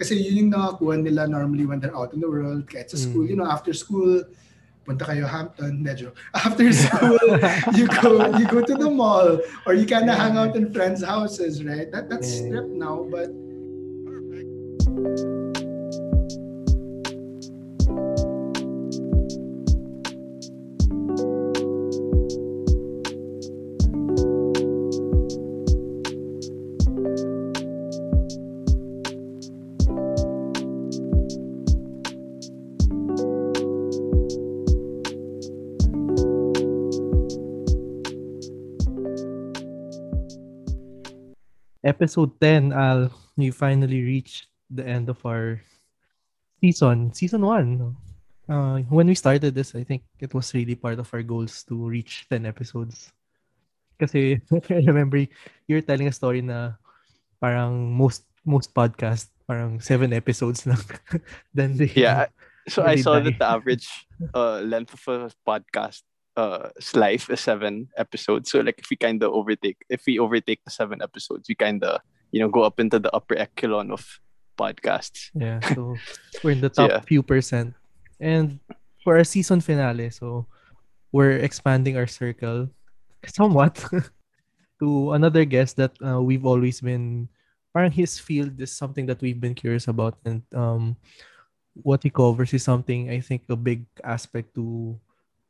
Kasi yun yung nakakuha nila normally when they're out in the world, kahit sa school, Mm. you know, after school, punta kayo Hampton, medyo. After school, you go you go to the mall or you kind of hang out in friends' houses, right? That that's Yeah. stripped now, but Episode 10, Al, we finally reached the end of our season. Season 1. Uh, when we started this, I think it was really part of our goals to reach 10 episodes. Kasi I remember you're telling a story na parang most most podcast parang seven episodes lang. then they, Yeah. So I saw die. that the average uh, length of a podcast uh life is seven episodes. So like if we kind of overtake if we overtake the seven episodes, we kind of you know go up into the upper echelon of podcasts. Yeah, so we're in the So, top yeah. few percent. And for our season finale, so we're expanding our circle somewhat to another guest that uh, we've always been parang his field is something that we've been curious about and um what he covers is something I think a big aspect to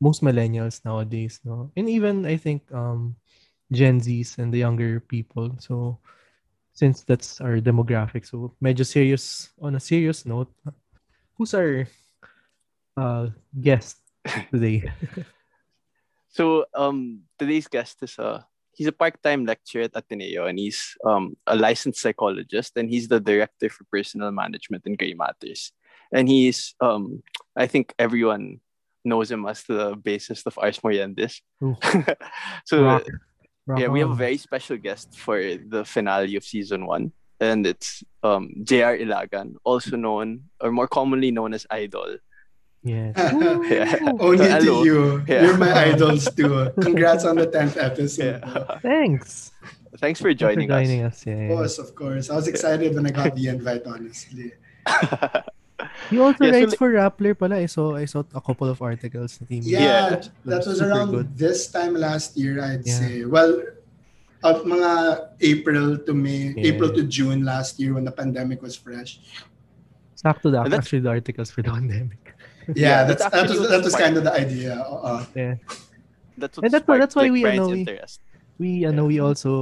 most millennials nowadays, no? And even I think um Gen Zs and the younger people. So since that's our demographic, so major serious on a serious note, who's our uh guest today? So um today's guest is uh he's a part-time lecturer at Ateneo and he's um a licensed psychologist and he's the director for personal management in Gray Matters. And he's um I think everyone knows him as the bassist of Ars Moriendis. Ooh. so Rock. Rock yeah, we have a very special guest for the finale of season one. And it's um JR Ilagan, also known or more commonly known as Idol. Yes. Yeah. only to you. Yeah. You're my idols too. Congrats on the 10th episode. Yeah. Thanks. Thanks for Thanks for joining, joining us. us. Yeah, Of course, of course. I was excited when I got the invite, honestly. He also Yeah, writes like- for Rappler pala. I saw I saw a couple of articles na team. Yeah, Yeah. that That's was super around good. this time last year, I'd Yeah. say. Well, at mga April to May, Yeah. April to June last year when the pandemic was fresh. Sakto da. And Actually, the articles for the pandemic. Yeah, Yeah, that's, that that was actually that was was kind of the idea. Uh, Yeah. That's what And that's why- sparked, that's why like, we, Brian's ano, we- interest. We, ano, we also,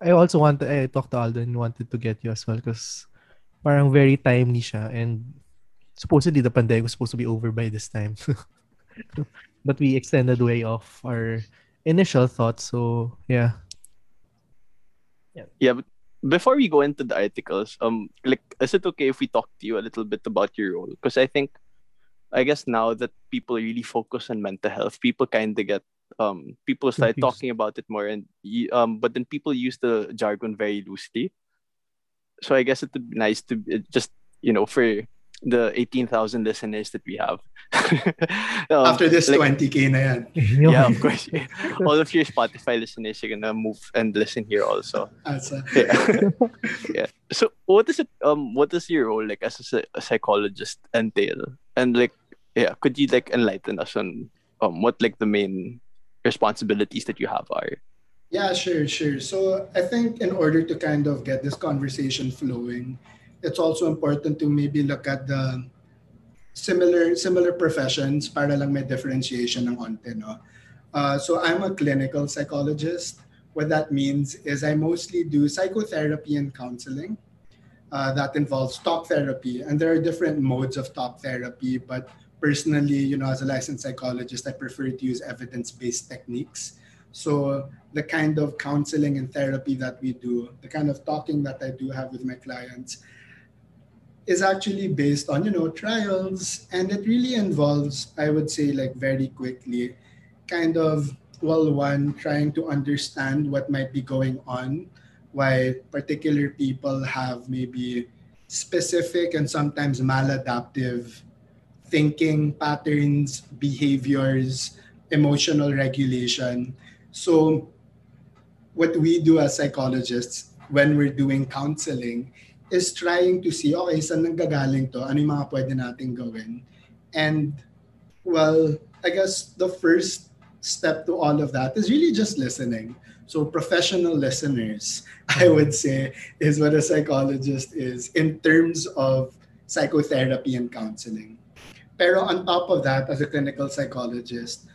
I also want to, I talked to Alden wanted to get you as well because parang very timely siya and supposedly the pandemic was supposed to be over by this time. but we extended way off our initial thoughts. So, yeah. Yeah, but before we go into the articles, um, like, is it okay if we talk to you a little bit about your role? Because I think, I guess now that people really focus on mental health, people kind of get um, people start Confused. talking about it more, and um, but then people use the jargon very loosely. So I guess it would be nice to uh, just you know for the eighteen thousand listeners that we have. um, after this like- 20k na yan. yeah, of course. All of your Spotify listeners are gonna move and listen here also. As Yeah. yeah. So what is it um what does your role like as a, psy- a psychologist entail? And like yeah, could you like enlighten us on um what like the main responsibilities that you have are? Yeah, sure, sure. So I think in order to kind of get this conversation flowing, it's also important to maybe look at the similar similar professions para lang may differentiation ng konti, no? Uh, so I'm a clinical psychologist. What that means is I mostly do psychotherapy and counseling. Uh, that involves talk therapy, and there are different modes of talk therapy. But personally, you know, as a licensed psychologist, I prefer to use evidence-based techniques. So the kind of counseling and therapy that we do, the kind of talking that I do have with my clients, is actually based on you know trials, and it really involves, I would say, like very quickly, kind of well, one trying to understand what might be going on, why particular people have maybe specific and sometimes maladaptive thinking patterns, behaviors, emotional regulation. So, what we do as psychologists when we're doing counseling is trying to see, okay, saan nanggagaling to? Ano yung mga pwede nating gawin? And, well, I guess the first step to all of that is really just listening. So professional listeners, I would say, is what a psychologist is in terms of psychotherapy and counseling. Pero on top of that, as a clinical psychologist,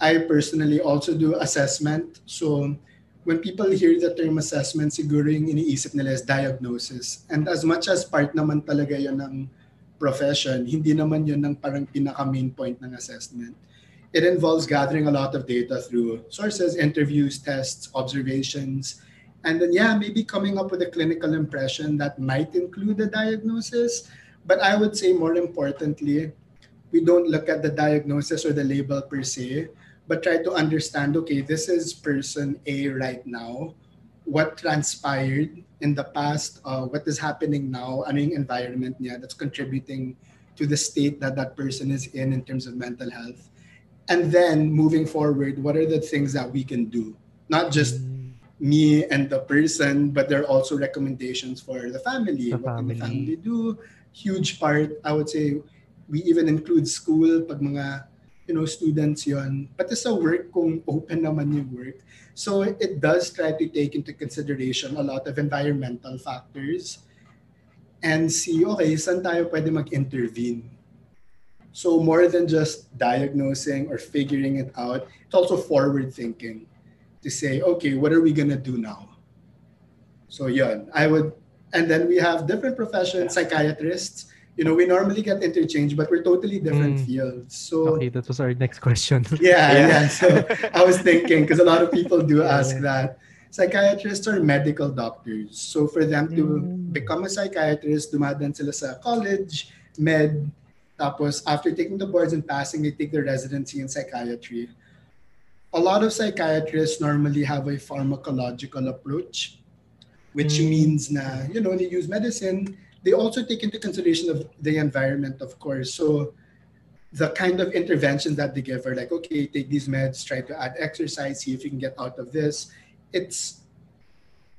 I personally also do assessment. So when people hear the term assessment, siguro yung iniisip nila is diagnosis. And as much as part naman talaga yun ng profession, hindi naman yun ng parang pinaka main point ng assessment. It involves gathering a lot of data through sources, interviews, tests, observations, and then yeah, maybe coming up with a clinical impression that might include a diagnosis. But I would say more importantly, we don't look at the diagnosis or the label per se, but try to understand okay, this is person A right now. What transpired in the past? Uh, what is happening now? Ano yung environment niya that's contributing to the state that that person is in in terms of mental health? And then moving forward, what are the things that we can do? Not just me and the person, but there are also recommendations for the family. The what can the family. family do? Huge part, I would say, we even include school pag mga you know students yon pati sa work kung open naman yung work. So it does try to take into consideration a lot of environmental factors and see okay saan tayo pwede mag-intervene? So more than just diagnosing or figuring it out it's also forward thinking to say okay what are we gonna do now? So yon i would and then we have different professions psychiatrists you know, we normally get interchanged, but we're totally different Mm. fields. So Okay, that was our next question. yeah, Yeah. yeah. So I was thinking because a lot of people do Yeah. ask that. Psychiatrists are medical doctors. So for them to Mm. become a psychiatrist, dumadaan sila sa college, med, tapos after taking the boards and passing, they take their residency in psychiatry. A lot of psychiatrists normally have a pharmacological approach, which Mm. means na, you know, they use medicine. They also take into consideration of the environment, of course. So the kind of interventions that they give are like, okay, take these meds, try to add exercise, see if you can get out of this. It's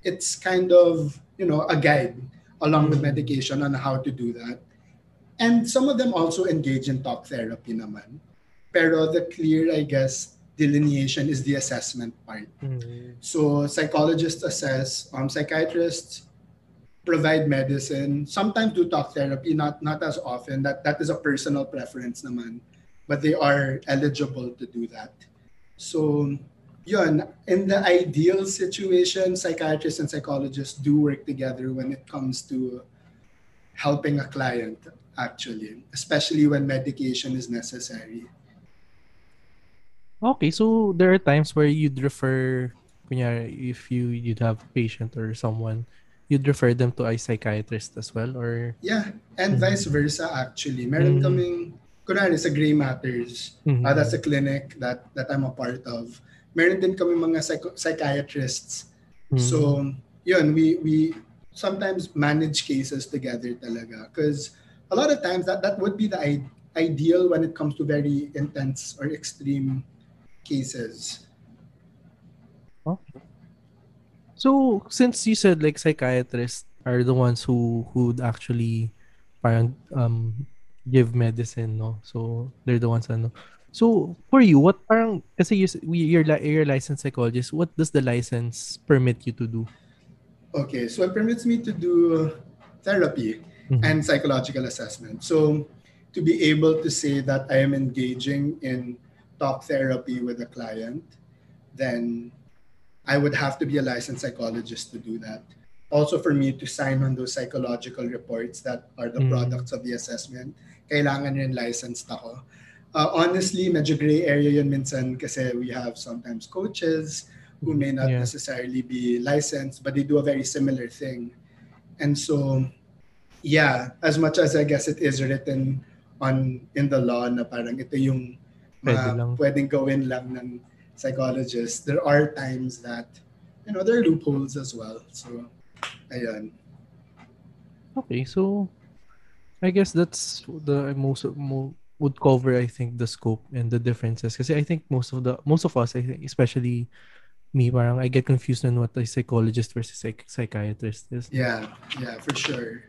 it's kind of you know a guide along with Mm. medication on how to do that. And some of them also engage in talk therapy naman. Pero the clear, I guess, delineation is the assessment part. Mm. So psychologists assess, um, psychiatrists provide medicine. Sometimes do talk therapy, not not as often. That that is a personal preference naman, but they are eligible to do that. So, yun, in the ideal situation, psychiatrists and psychologists do work together when it comes to helping a client actually, especially when medication is necessary. Okay, so there are times where you'd refer, if you you'd have a patient or someone, you'd refer them to a psychiatrist as well, or Yeah, and Mhm. vice versa actually. Meron Mm. kaming, kunwari sa Gray Matters, Mhm. uh, that's a clinic that that I'm a part of. Meron din kami mga psycho- psychiatrists. Mm. So, yun, we we sometimes manage cases together talaga because a lot of times that that would be the I- ideal when it comes to very intense or extreme cases. So, since you said like psychiatrists are the ones who who'd actually parang um give medicine, no? So, they're the ones ano. So, for you, what parang kasi you, you're, you're a licensed psychologist, what does the license permit you to do? Okay, so it permits me to do therapy. Mhm. and psychological assessment. So to be able to say that I am engaging in talk therapy with a client, then I would have to be a licensed psychologist to do that. Also for me to sign on those psychological reports that are the Mm. products of the assessment, kailangan rin licensed ako. Uh, honestly, medyo gray area yun minsan kasi we have sometimes coaches who may not Yeah. necessarily be licensed, but they do a very similar thing. And so, yeah, as much as I guess it is written on in the law na parang ito yung Pwede lang. pwedeng gawin lang ng psychologist, there are times that, you know, there are loopholes as well. So, ayun. Okay, so I guess that's the most mo, would cover I think the scope and the differences because I think most of the most of us I think especially me, parang I get confused on what a psychologist versus psych- psychiatrist is. Yeah, yeah, for sure.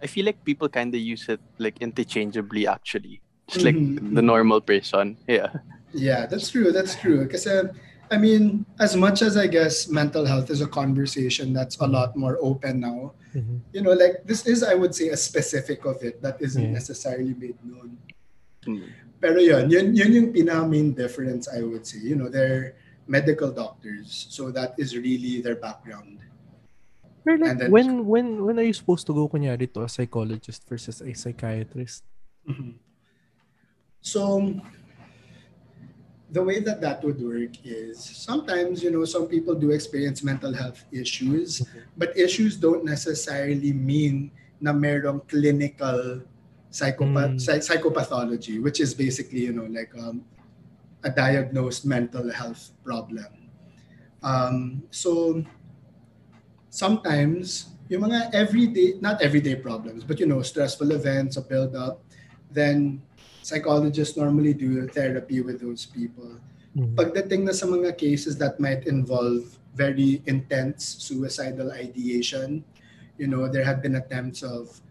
I feel like people kind of use it like interchangeably actually. Just like Mhm. the normal person. Yeah. Yeah, that's true. That's true. Because I mean, as much as I guess mental health is a conversation that's a lot more open now, Mhm. you know, like this is, I would say, a specific of it that isn't Yeah. necessarily made known. Mm. Pero yun, yun, yun yung pinaka main difference, I would say. You know, they're medical doctors, so that is really their background. Pero like, And then- when when when are you supposed to go kunyari to a psychologist versus a psychiatrist? Mhm. So the way that that would work is sometimes you know some people do experience mental health issues but issues don't necessarily mean na merong clinical psychopath Mm. psychopathology which is basically you know like um, a diagnosed mental health problem um, so sometimes yung mga everyday not everyday problems but you know stressful events a build up then psychologists normally do therapy with those people Mhm. pagdating na sa mga cases that might involve very intense suicidal ideation, you know, there have been attempts of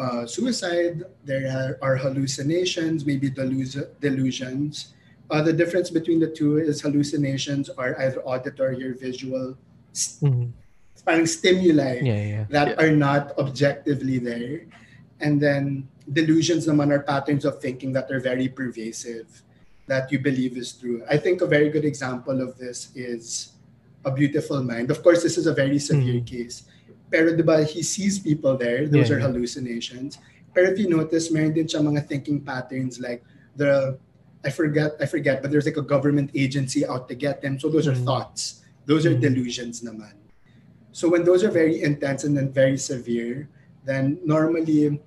uh, suicide, there are, are hallucinations, maybe delus- delusions. Uh, the difference between the two is hallucinations are either auditory or visual, s- Mhm. parang stimuli Yeah, yeah. that Yeah. are not objectively there. And then delusions naman are patterns of thinking that are very pervasive, that you believe is true. I think a very good example of this is A Beautiful Mind. Of course, this is a very severe Mhm. case. Pero diba, he sees people there. Those Yeah, are hallucinations. Pero if you notice, meron din siya mga thinking patterns like the, I forget, I forget, but there's like a government agency out to get them. So those are Mhm. thoughts. Those are Mhm. delusions naman. So when those are very intense and then very severe, then normally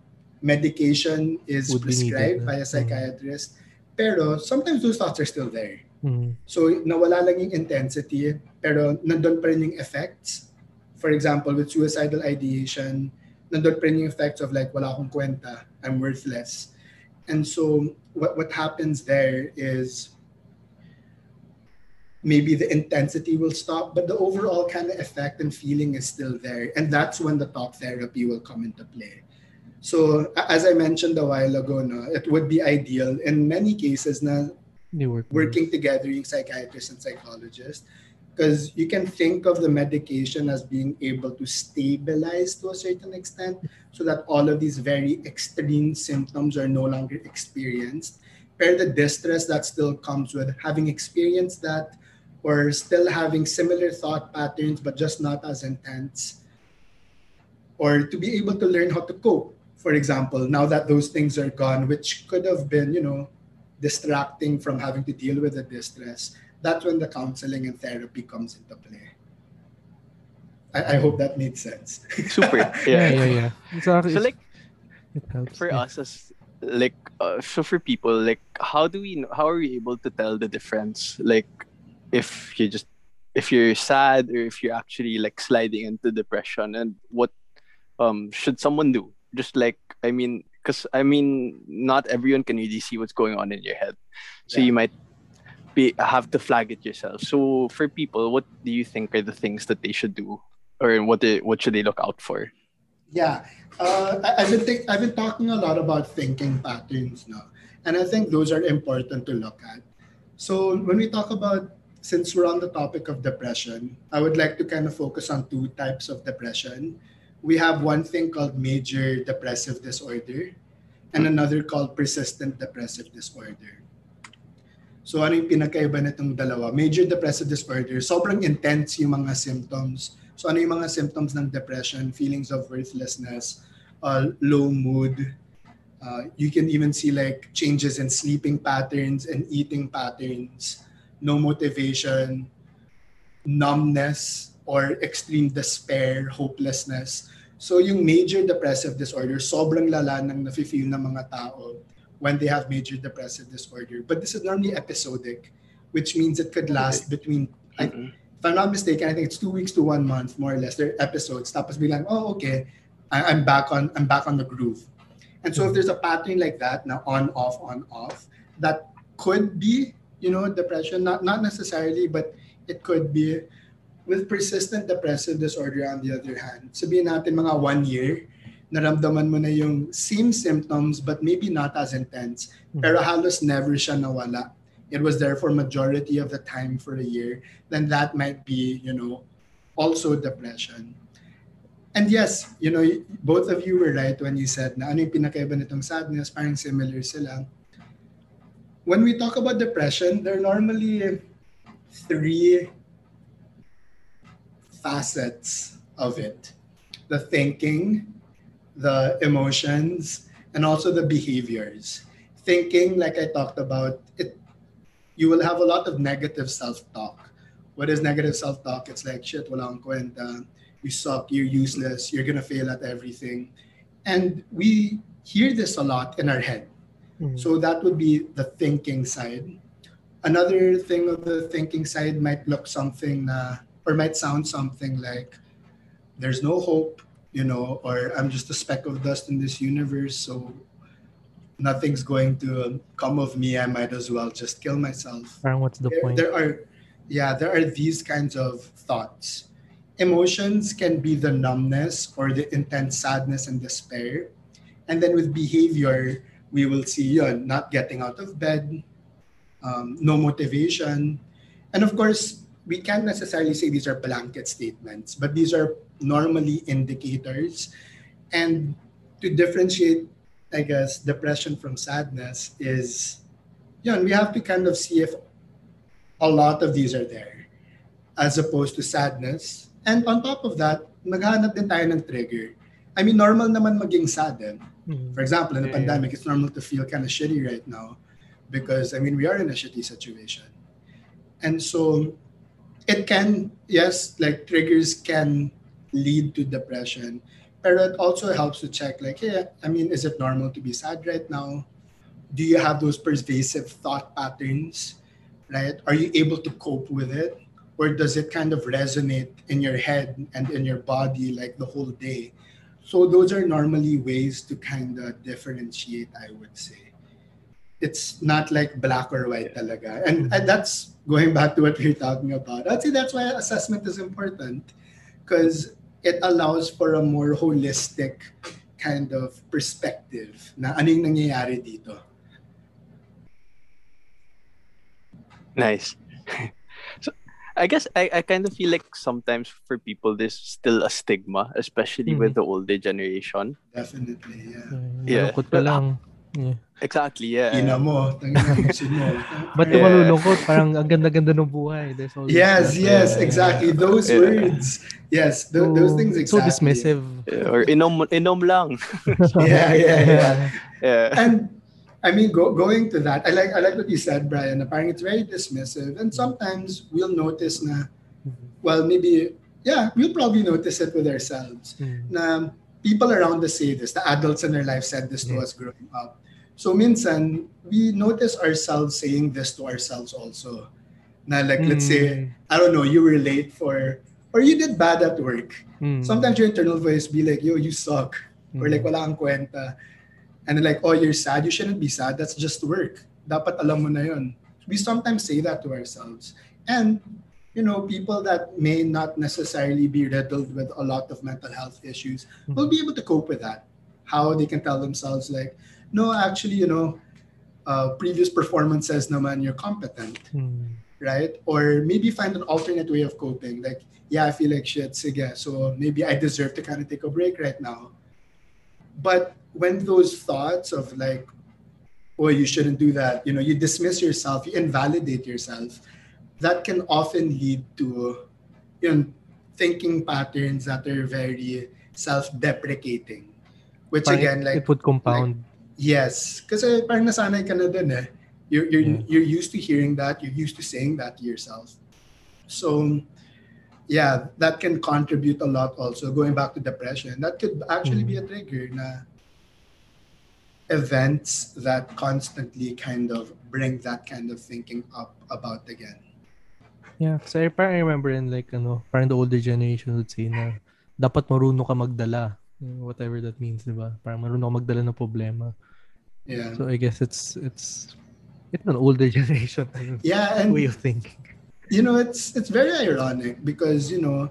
medication is Would needed, prescribed by a Mm. psychiatrist. Pero sometimes those thoughts are still there. Mhm. So nawala lang yung intensity, pero nandun pa rin yung effects. For example, with suicidal ideation, nandun pa rin yung effects of like, wala akong kwenta, I'm worthless. And so what, what happens there is maybe the intensity will stop, but the overall kind of effect and feeling is still there. And that's when the talk therapy will come into play. So as I mentioned a while ago, no, it would be ideal in many cases na work. working together yung psychiatrist and psychologist. Because you can think of the medication as being able to stabilize to a certain extent so that all of these very extreme symptoms are no longer experienced. But the distress that still comes with having experienced that or still having similar thought patterns but just not as intense or to be able to learn how to cope for example now that those things are gone which could have been you know distracting from having to deal with the distress, that's when the counseling and therapy comes into play. I, I hope that made sense. Super. Yeah, Yeah. yeah, yeah. Exactly. So like it helps. for yeah. us as like uh, so for people like how do we know, how are we able to tell the difference like if you just if you're sad or if you're actually like sliding into depression and what um should someone do just like i mean because i mean not everyone can really see what's going on in your head so Yeah. you might be have to flag it yourself so for people what do you think are the things that they should do or what they, what should they look out for Yeah, uh, I, I've been think, I've been talking a lot about thinking patterns now, and I think those are important to look at. So when we talk about, since we're on the topic of depression, I would like to kind of focus on two types of depression. We have one thing called major depressive disorder, and another called persistent depressive disorder. So ano yung pinagkaiba nitong dalawa? Major depressive disorder, sobrang intense yung mga symptoms. So ano yung mga symptoms ng depression? Feelings of worthlessness, uh, low mood. Uh, you can even see like changes in sleeping patterns and eating patterns, no motivation, numbness, or extreme despair, hopelessness. So yung major depressive disorder, sobrang lala ng nafe-feel ng mga tao when they have major depressive disorder. But this is normally episodic, which means it could last between I- if I'm not mistaken, I think it's two weeks to one month, more or less. They're episodes. Tapos biglang, oh, okay, I, I'm back on, I'm back on the groove. And so if there's a pattern like that, now on, off, on, off, that could be you know, depression, not, not necessarily, but it could be with persistent depressive disorder on the other hand. Sabihin natin mga one year, naramdaman mo na yung same symptoms but maybe not as intense. Hmm. Pero halos never siya nawala. It was there for majority of the time for a year. Then that might be, you know, also depression. And yes, you know, both of you were right when you said na ano yung pinakaiba nitong sadness, parang similar sila. When we talk about depression, there are normally three facets of it. The thinking, the emotions, and also the behaviors. Thinking, like I talked about, it you will have a lot of negative self-talk. What is negative self-talk? It's like shit, wala akong kwenta, you suck, you're useless, you're gonna fail at everything. And we hear this a lot in our head. Mm. So that would be the thinking side. Another thing of the thinking side might look something na, or might sound something like there's no hope, you know, or I'm just a speck of dust in this universe, so nothing's going to come of me. I might as well just kill myself. Parang what's the There, point? there are, yeah, there are these kinds of thoughts. Emotions can be the numbness or the intense sadness and despair. And then with behavior, we will see yun, not getting out of bed, um, no motivation. And of course, we can't necessarily say these are blanket statements, but these are normally indicators. And to differentiate, I guess, depression from sadness is, yun, we have to kind of see if a lot of these are there as opposed to sadness. And on top of that, maghanap din tayo ng trigger. I mean, normal naman maging sad. Eh? For example, in the Yeah, yeah. pandemic, it's normal to feel kind of shitty right now because, I mean, we are in a shitty situation. And so it can, yes, like triggers can lead to depression, but it also helps to check, like, hey, I mean, is it normal to be sad right now? Do you have those pervasive thought patterns, right? Are you able to cope with it? Or does it kind of resonate in your head and in your body like the whole day? So those are normally ways to kind of differentiate, I would say. It's not like black or white talaga. And, and that's going back to what we are talking about. I'd say that's why assessment is important because it allows for a more holistic kind of perspective na ano yung nangyayari dito. Nice. so I guess I, I kind of feel like sometimes for people there's still a stigma, especially with mm-hmm. the older generation. Definitely, yeah. Mm-hmm. Yeah. Malungkot ka lang. Yeah. Exactly, yeah. Ina mo, tangina mo, mo. Ba't ka Yeah. malulungkot? Parang ang ganda-ganda ng buhay. There's always Yes, that. yes, Yeah. exactly. Those Yeah. words. Yes, th- those things things So dismissive. Yeah, Or inom inom lang. Yeah, yeah, yeah. Yeah. and I mean, go, going to that, I like I like what you said, Brian. na parang it's very dismissive, and sometimes we'll notice na, well, maybe yeah, we'll probably notice it with ourselves. Mm. Na people around us say this, the adults in their life said this to us growing up. So minsan, we notice ourselves saying this to ourselves also. Na like, let's say, Mm. I don't know, you were late for, or you did bad at work. Mm. Sometimes your internal voice be like, yo, you suck. Or like, Mm. wala kang kwenta. And then like, oh, you're sad. You shouldn't be sad. That's just work. Dapat alam mo na yun. We sometimes say that to ourselves. And, you know, people that may not necessarily be riddled with a lot of mental health issues will be able to cope with that. How they can tell themselves like, no, actually, you know, uh, previous performance says naman you're competent Mm. right? Or maybe find an alternate way of coping. Like, yeah, I feel like shit, sige, so maybe I deserve to kind of take a break right now. But when those thoughts of like, oh, you shouldn't do that, you know, you dismiss yourself, you invalidate yourself, that can often lead to, you know, thinking patterns that are very self-deprecating. Which Parang again, it, like, it would compound. Yes, kasi parang nasanay ka na dun eh. You're, you're, Yeah. you're used to hearing that, you're used to saying that to yourself. So, yeah, that can contribute a lot also. Going back to depression, that could actually be a trigger na events that constantly kind of bring that kind of thinking up about again. Yeah, kasi I parang I remember in like ano, parang the older generation would say na dapat marunong ka magdala. Whatever that means, di ba? Parang marunong magdala ng problema. Yeah. So I guess it's it's it's an older generation yeah and way of thinking you know it's it's very ironic because you know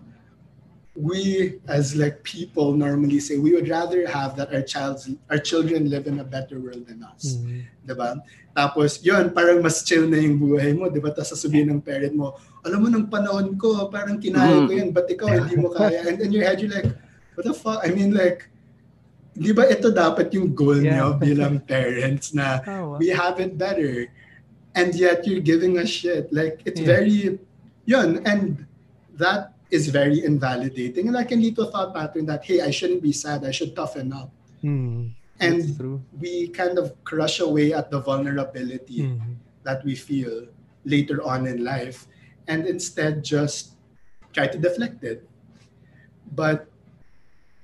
we as like people normally say we would rather have that our child's our children live in a better world than us Mhm. 'di ba tapos yun parang mas chill na yung buhay mo 'di ba tapos sasabihin ng parent mo alam mo nung panahon ko parang kinaya ko yun but ikaw hindi mo kaya and in your head you're like what the fuck I mean like di ba ito dapat yung goal Yeah. bilang parents na Tawa. we have it better and yet you're giving us shit like it's Yeah. very yun and that is very invalidating and that can lead to a thought pattern that hey i shouldn't be sad i should toughen up Hmm. and we kind of crush away at the vulnerability Mhm. that we feel later on in life and instead just try to deflect it but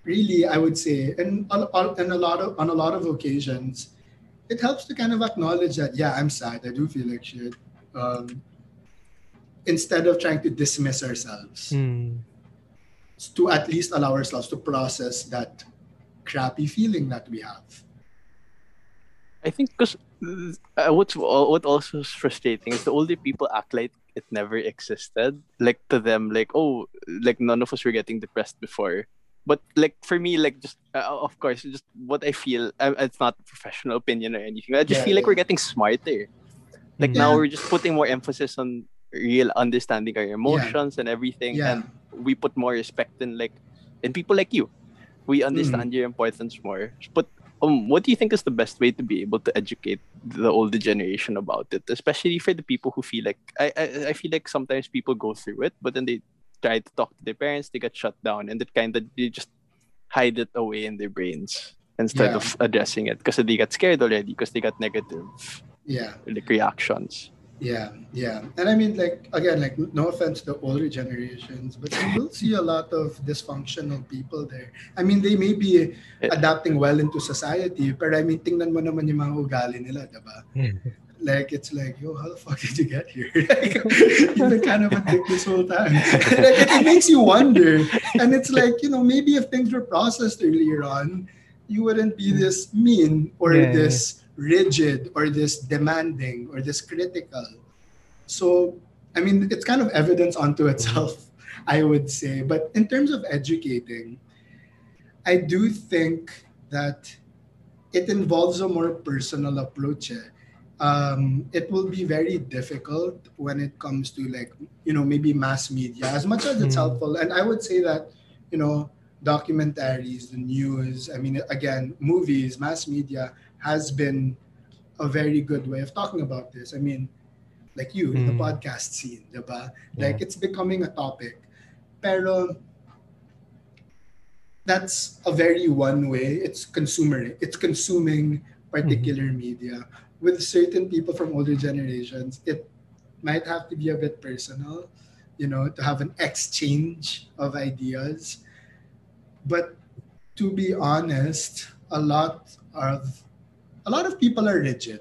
really i would say and on, on, and a lot of on a lot of occasions it helps to kind of acknowledge that yeah i'm sad i do feel like shit um, instead of trying to dismiss ourselves Hmm. to at least allow ourselves to process that crappy feeling that we have I think because uh, what's what also is frustrating is the older people act like it never existed. Like to them, like oh, like none of us were getting depressed before. But like for me, like just uh, of course, just what I feel. Uh, it's not professional opinion or anything. I just Yeah, feel like yeah. we're getting smarter. Like Mm. now we're just putting more emphasis on real understanding our emotions and everything, Yeah. and we put more respect in like in people like you. We Mm. understand your importance more. But um, what do you think is the best way to be able to educate the older generation about it, especially for the people who feel like I I, I feel like sometimes people go through it, but then they try to talk to their parents, they get shut down, and it kind of they just hide it away in their brains instead Yeah. of addressing it because they got scared already because they got negative yeah like reactions. Yeah, yeah. And I mean, like, again, like, no offense to older generations, but you will see a lot of dysfunctional people there. I mean, they may be adapting well into society, but I mean, tingnan mo naman yung mga ugali nila, diba? Hmm. Like, it's like, yo, how the fuck did you get here? like, you've been kind of a dick this whole time. like, it, it makes you wonder. And it's like, you know, maybe if things were processed earlier on, you wouldn't be this mean or Yeah, this rigid or this demanding or this critical. So, I mean, it's kind of evidence unto itself, I would say. But in terms of educating, I do think that it involves a more personal approach. eh. Um, it will be very difficult when it comes to like, you know, maybe mass media, as much as it's Mm. helpful. And I would say that, you know, documentaries, the news, I mean, again, movies, mass media has been a very good way of talking about this. I mean, like you in the Mm. podcast scene, diba? Like it's becoming a topic. Pero that's a very one way. It's consumer. It's consuming particular media. With certain people from older generations, it might have to be a bit personal, you know, to have an exchange of ideas. But to be honest, a lot of a lot of people are rigid.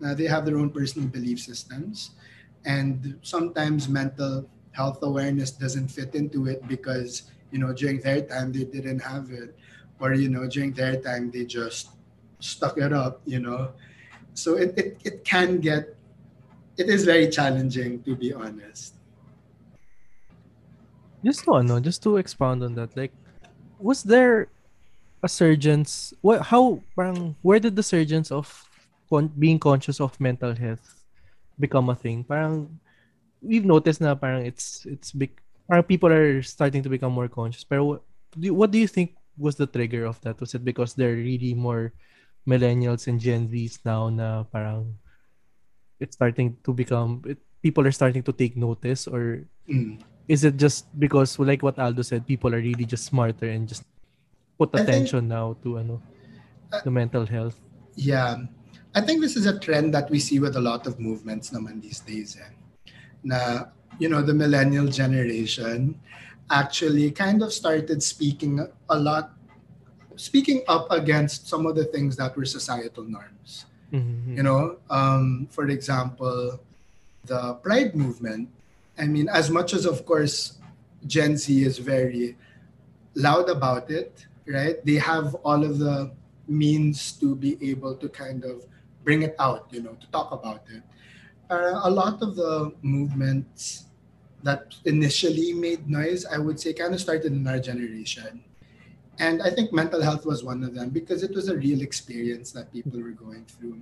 Now they have their own personal belief systems, and sometimes mental health awareness doesn't fit into it because you know during their time they didn't have it, or you know during their time they just stuck it up. You know, so it it, it can get it is very challenging to be honest. just to ano, just to expound on that, like, was there a surgeons? What? How? Parang, where did the surgeons of being conscious of mental health become a thing? Parang, we've noticed na parang it's it's big. Parang people are starting to become more conscious. You, what do you think was the trigger of that? Was it because they're really more millennials and Gen Zs now na parang it's starting to become it, people are starting to take notice or Mm. is it just because like what Aldo said people are really just smarter and just put I think- attention now to ano the mental health Yeah. I think this is a trend that we see with a lot of movements naman these days. Eh. Na, you know, the millennial generation actually kind of started speaking a lot, speaking up against some of the things that were societal norms. Mhm. You know, um, for example, the Pride movement. I mean, as much as, of course, Gen Z is very loud about it, right? They have all of the means to be able to kind of bring it out, you know, to talk about it. Uh, a lot of the movements that initially made noise, I would say, kind of started in our generation. And I think mental health was one of them because it was a real experience that people were going through.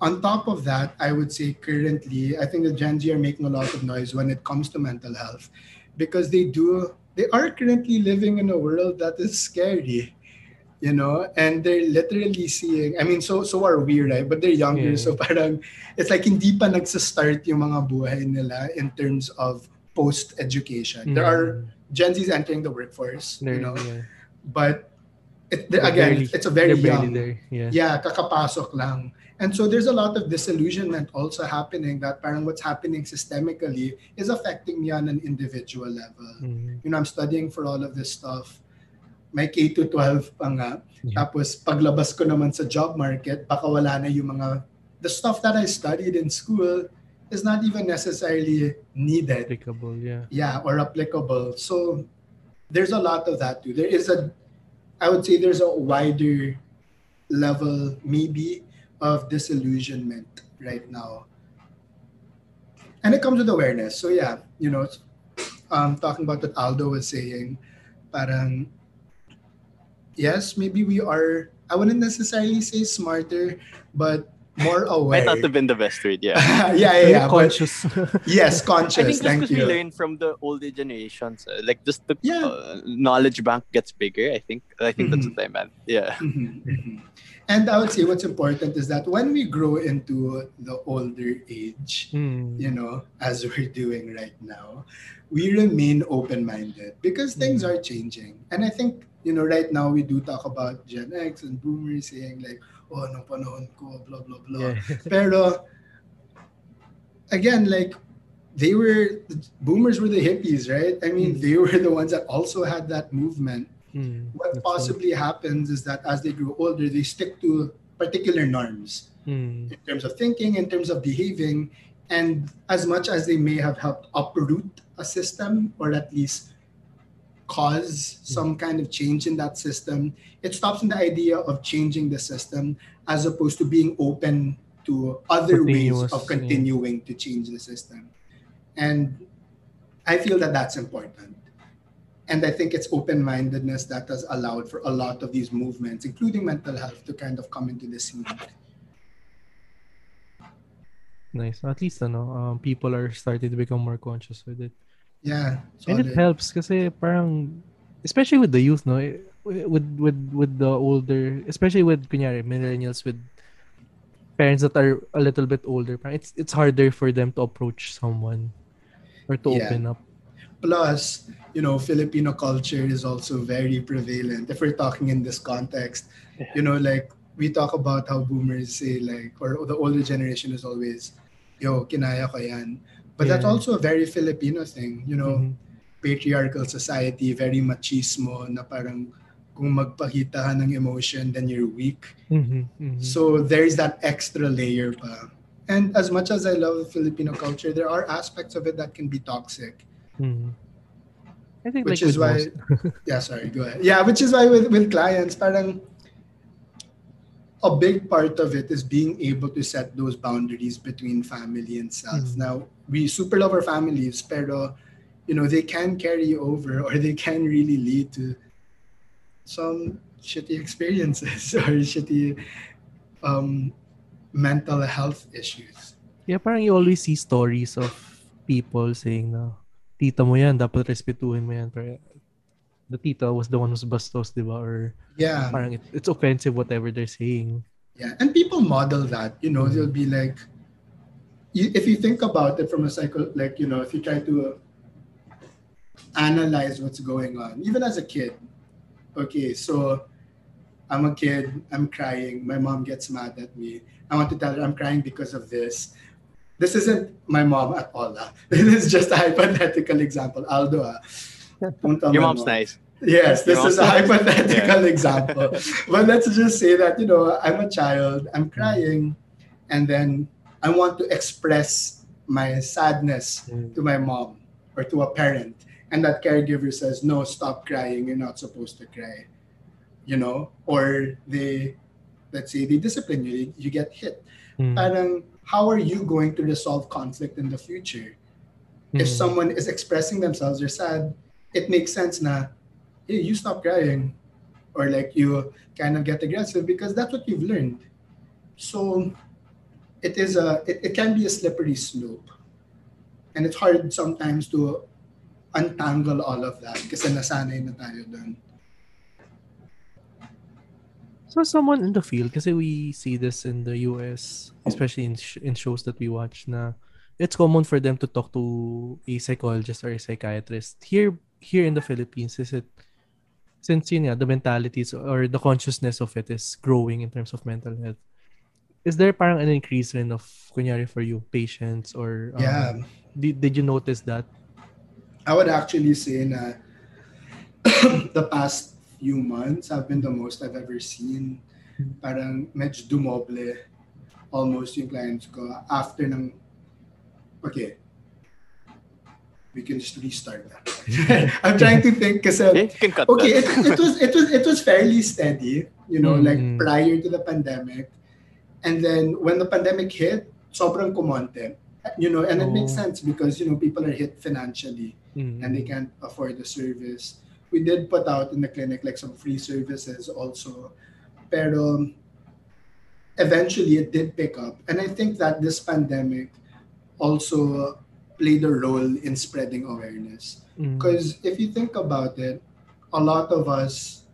On top of that, I would say currently, I think the Gen Z are making a lot of noise when it comes to mental health because they do, they are currently living in a world that is scary you know and they're literally seeing I mean so so are we right but they're younger Yeah. so parang it's like hindi pa nagsa-start yung mga buhay nila in terms of post education there hmm. are Gen Z's entering the workforce you know yeah. But it, they're- again barely- it's a very young there. Yeah. yeah kakapasok lang and so there's a lot of disillusionment also happening that parang what's happening systemically is affecting me on an individual level Mhm. you know, I'm studying for all of this stuff. May K to 12 pa nga. Yeah. Tapos paglabas ko naman sa job market, baka wala na yung mga the stuff that I studied in school is not even necessarily needed. Applicable, yeah. Yeah, or applicable. So there's a lot of that too. There is a I would say there's a wider level maybe of disillusionment right now. And it comes with awareness. So yeah, you know, um, talking about what Aldo was saying, parang yes, maybe we are. I wouldn't necessarily say smarter, but more aware. Might not have been the best word, yeah. yeah, yeah, Very yeah. but conscious. yes, I think just thank because we learn from the older generations, uh, like just the Yeah. uh, knowledge bank gets bigger. I think. I think that's Mhm. what I meant. Yeah. Mhm, mhm. And I would say what's important is that when we grow into the older age, Hmm. you know, as we're doing right now, we remain open minded because things Mm. are changing. And I think, you know, right now we do talk about Gen X and boomers saying, like, oh, nung panahon ko, blah, blah, blah. Yeah. Pero, again, like, they were, boomers were the hippies, right? I mean, Mm. they were the ones that also had that movement Hmm. what possibly happens is that as they grow older, they stick to particular norms Hmm. in terms of thinking, in terms of behaving, and as much as they may have helped uproot a system or at least cause some kind of change in that system, it stops in the idea of changing the system as opposed to being open to other ways of yeah. continuing to change the system. And I feel that that's important. And I think it's open mindedness that has allowed for a lot of these movements, including mental health, to kind of come into the scene. Nice. At least, ano, um, people are starting to become more conscious with it. Yeah. And it helps kasi parang, especially with the youth, no? eh, With, with, with the older, especially with, kunyari, millennials with parents that are a little bit older, parang it's, it's harder for them to approach someone or to Yeah. open up. Plus, you know, Filipino culture is also very prevalent. If we're talking in this context, you know, like we talk about how boomers say, like, or the older generation is always, yo, kinaya ko yan. But that's also a very Filipino thing, you know, Mhm. patriarchal society, very machismo, na parang kung magpakita ka ng emotion, then you're weak. Mhm, mhm. So there's that extra layer pa. And as much as I love Filipino culture, there are aspects of it that can be toxic. Mhm. I think which like is why yeah sorry go ahead yeah which is why with, with clients parang a big part of it is being able to set those boundaries between family and self Mm. now we super love our families pero you know they can carry over or they can really lead to some shitty experiences or shitty um, mental health issues Yeah, parang you always see stories of people saying na, tita mo yan, dapat respetuhin mo yan. Pero the tita was the one who's bastos, di ba? Or yeah parang it, it's offensive whatever they're saying. Yeah, and people model that. You know, they'll be like, you, if you think about it from a cycle, like you know, if you try to analyze what's going on, even as a kid. Okay, so I'm a kid. I'm crying. My mom gets mad at me. I want to tell her I'm crying because of this. This isn't my mom at all. ah. This is just a hypothetical example. Aldo, ah. Don't tell Your my mom's mom. nice. Yes, this is a hypothetical example. But let's just say that, you know, I'm a child, I'm crying, and then I want to express my sadness to my mom or to a parent. And that caregiver says, no, stop crying. You're not supposed to cry. You know, or they let's say they discipline you, you get hit. Mm. Parang, how are you going to resolve conflict in the future? If Mm. someone is expressing themselves, they're sad, it makes sense na, hey, you stop crying. Or like you kind of get aggressive because that's what you've learned. So it is a it, it can be a slippery slope. And it's hard sometimes to untangle all of that kasi nasanay na tayo dun. So someone in the field, kasi we see this in the US, especially in sh- in shows that we watch, na it's common for them to talk to a psychologist or a psychiatrist. Here, here in the Philippines, is it since yun nga, the mentalities or the consciousness of it is growing in terms of mental health. Is there parang an increase rin of, kunyari for you, patients or um, Yeah. Did, did you notice that? I would actually say na the past few months have been the most I've ever seen. Parang medyo dumoble almost yung clients ko after ng okay we can just restart that. I'm trying to think kasi Okay, you okay it, it was it was it was fairly steady you know like Mm. prior to the pandemic and then when the pandemic hit sobrang kumonte you know and it makes Oh. sense because you know people are hit financially Mm. and they can't afford the service we did put out in the clinic like some free services also pero eventually it did pick up and i think that this pandemic also played a role in spreading awareness Mm. because if you think about it, a lot of us,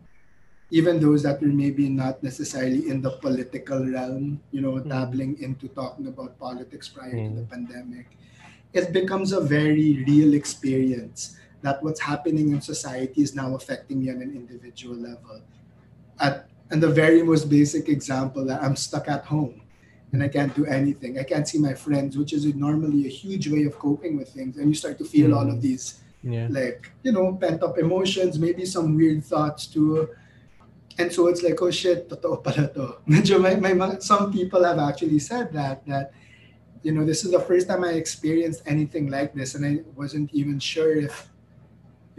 even those that were maybe not necessarily in the political realm, you know, Mm. dabbling into talking about politics prior to the Mm. pandemic, it becomes a very real experience that what's happening in society is now affecting me on an individual level. At and the very most basic example that I'm stuck at home and I can't do anything. I can't see my friends, which is normally a huge way of coping with things. And you start to feel all of Mm. these Yeah. like you know pent up emotions maybe some weird thoughts too and so it's like oh shit totoo pala to may mga- some people have actually said that that you know this is the first time I experienced anything like this and I wasn't even sure if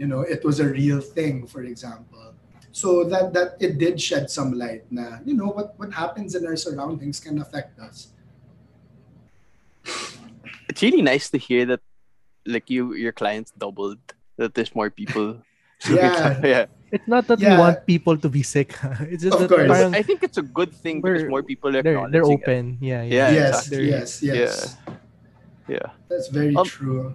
you know it was a real thing for example so that that it did shed some light na you know what what happens in our surroundings can affect us It's really nice to hear that like you your clients doubled. That there's more people. Yeah. yeah. It's not that we want people to be sick. it's just Of that course. parang I think it's a good thing because We're- more people are they're, they're it. open. Yeah, Yeah, yeah. yes exactly. yes yes Yeah. that's very Um, true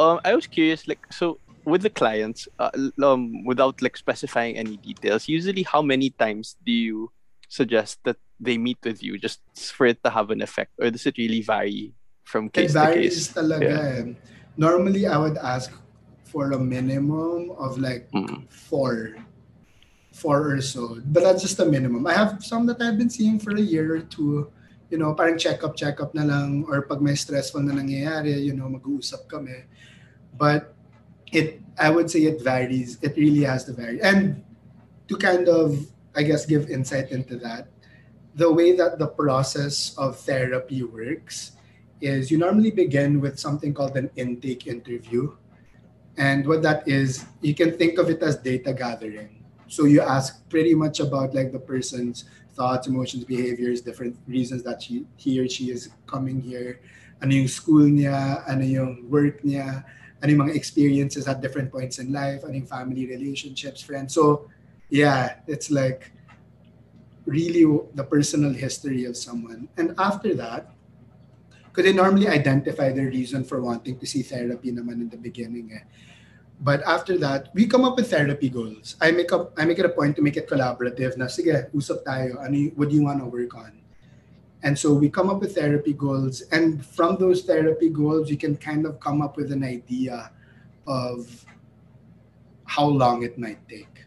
Um, I was curious, like, so with the clients, uh, um, without like specifying any details, usually how many times do you suggest that they meet with you just for it to have an effect, or does it really vary from It case to case? talaga eh. Normally, I would ask for a minimum of like Mm. four. Four or so. But that's just a minimum. I have some that I've been seeing for a year or two. You know, parang check-up, check-up na lang. Or pag may stressful na nangyayari, you know, mag-uusap kami. But it, I would say it varies. It really has to vary. And to kind of, I guess, give insight into that, the way that the process of therapy works is you normally begin with something called an intake interview. And what that is, you can think of it as data gathering. So you ask pretty much about like the person's thoughts, emotions, behaviors, different reasons that she, he or she is coming here. Ano yung school niya, ano yung work niya, ano yung mga experiences at different points in life, ano yung family relationships, friends. So yeah, it's like really the personal history of someone. And after that, because they normally identify the reason for wanting to see therapy naman in the beginning. Eh. But after that, we come up with therapy goals. I make up I make it a point to make it collaborative na sige, usap tayo. Ano what do you want to work on? And so we come up with therapy goals and from those therapy goals you can kind of come up with an idea of how long it might take.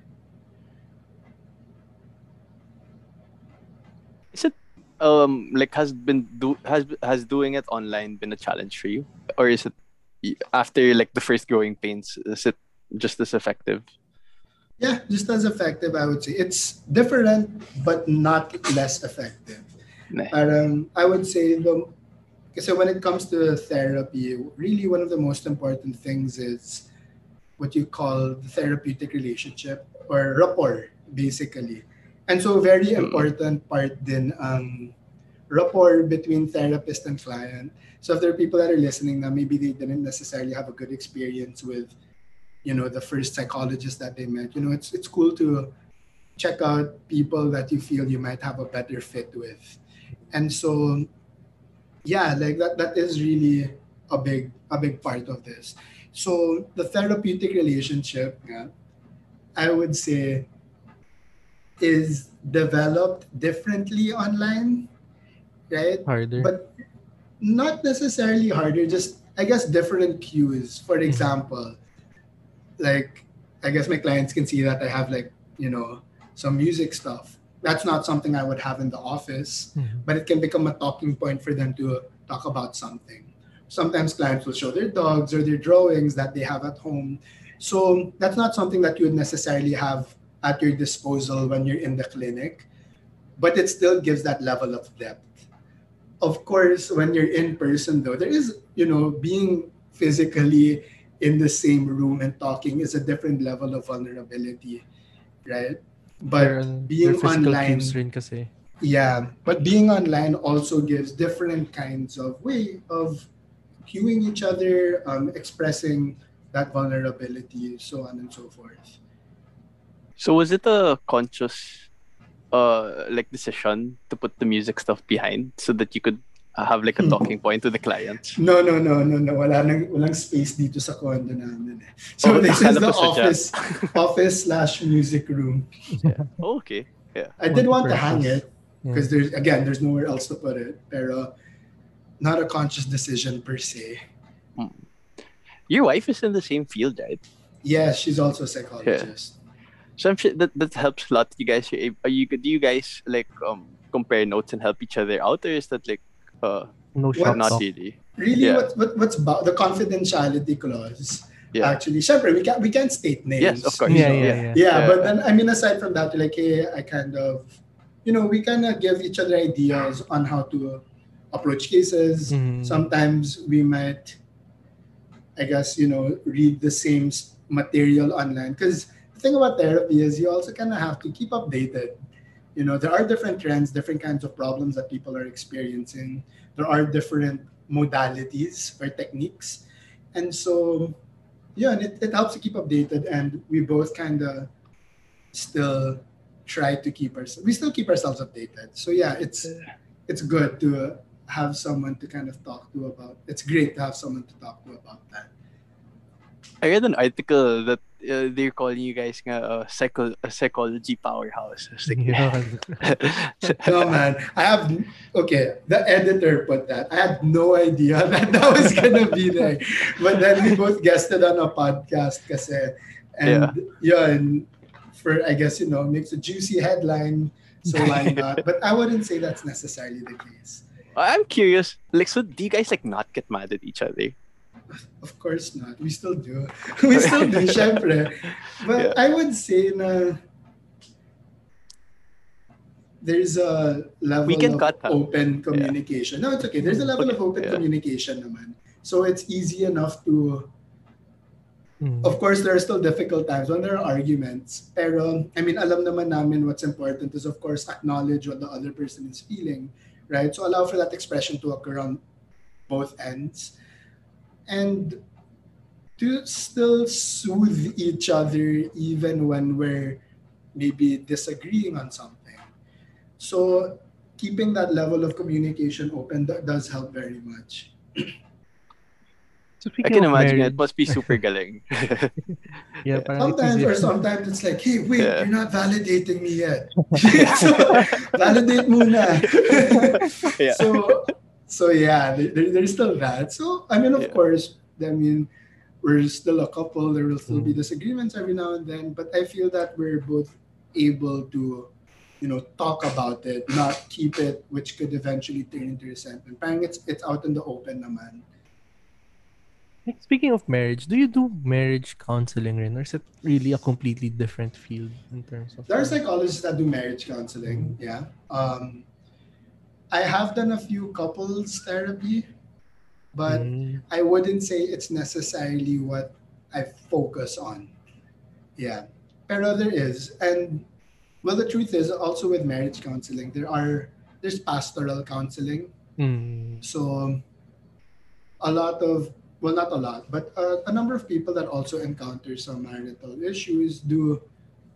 Is it um, like has been do has has doing it online been a challenge for you, or is it after like the first growing pains? Is it just as effective? Yeah, just as effective, I would say. It's different, but not less effective. Parang, I would say the kasi when it comes to therapy, really one of the most important things is what you call the therapeutic relationship or rapport, basically. And so very important part din ang rapport between therapist and client. So if there are people that are listening now, maybe they didn't necessarily have a good experience with, you know, the first psychologist that they met. You know, it's it's cool to check out people that you feel you might have a better fit with. And so yeah, like that that is really a big a big part of this. So the therapeutic relationship, yeah, I would say is developed differently online, right? Harder. But not necessarily harder, just I guess different cues. For mm-hmm. example, like I guess my clients can see that I have like, you know, some music stuff. That's not something I would have in the office, Mhm. but it can become a talking point for them to talk about something. Sometimes clients will show their dogs or their drawings that they have at home. So that's not something that you would necessarily have at your disposal when you're in the clinic, but it still gives that level of depth. Of course, when you're in person, though, there is, you know, being physically in the same room and talking is a different level of vulnerability, right? But Their- their being physical online, cues rin kasi. yeah, but being online also gives different kinds of way of cueing each other, um, expressing that vulnerability, so on and so forth. So was it a conscious uh like decision to put the music stuff behind so that you could have like a Hmm. talking point to the clients? No, no, no, no, no. Wala nang, walang space dito sa condo namin. eh. So Oh, this is the office, office slash music room. Oh, okay. Yeah. I did want to hang it Yeah. because there's again there's nowhere else to put it. Pero not a conscious decision per se. Your wife is in the same field, right? Yeah, she's also a psychologist. Yeah. So I'm sure that, that helps a lot. You guys are, ab- are you do you guys like um compare notes and help each other out, or is that like uh No What? shop not really? Really, Yeah. what, what what's about the confidentiality clause? Yeah. Actually, syempre, we can't we can't state names. Yes, of course. Yeah, So, yeah, Yeah. yeah. yeah, Yeah. but then I mean, aside from that, like, hey, I kind of, you know, we kind of give each other ideas on how to approach cases. Mhm. Sometimes we might, I guess, you know, read the same material online. Because the thing about therapy is you also kind of have to keep updated. You know, there are different trends, different kinds of problems that people are experiencing. There are different modalities or techniques. And so, yeah, and it, it helps to keep updated. And we both kind of still try to keep ourselves, we still keep ourselves updated. So, yeah, it's it's good to have someone to kind of talk to about. It's great to have someone to talk to about that. I read an article that uh, they're calling you guys nga, a, psycho- a psychology powerhouse. I was like, Yeah. No, man, I have okay. The editor put that. I had no idea that that was gonna be there, but then we both guested on a podcast, kasi, and yeah, and for I guess you know makes a juicy headline. So why not? But I wouldn't say that's necessarily the case. I'm curious. Like, so do you guys like not get mad at each other? Of course not. We still do. We still do, syempre. But Yeah. I would say na there's a level We can of cut, huh? open communication. No, it's okay. There's a level Okay, of open yeah. communication naman. So it's easy enough to Mm. of course there are still difficult times when there are arguments. Pero I mean alam naman namin what's important is of course acknowledge what the other person is feeling, right? So allow for that expression to occur on both ends. And to still soothe each other even when we're maybe disagreeing on something. So keeping that level of communication open that does help very much. So I can imagine marriage, it must be super galing. Yeah, Sometimes or sometimes it's like, hey, wait, Yeah. you're not validating me yet. so, validate muna. Yeah. So, so yeah, there, there- there's still that. So, I mean, of Yeah. course, I mean, we're still a couple. There will still be Mm. disagreements every now and then, but I feel that we're both able to, you know, talk about it, not keep it, which could eventually turn into resentment. Parang it's it's out in the open, naman. Speaking of marriage, do you do marriage counseling rin? Or is it really a completely different field in terms of... There are psychologists that do marriage counseling. Yeah. Um, I have done a few couples therapy, but Mm. I wouldn't say it's necessarily what I focus on. Yeah. Pero there is. And well, the truth is also with marriage counseling, there are there's pastoral counseling. Mm. So a lot of well, not a lot, but a, a number of people that also encounter some marital issues do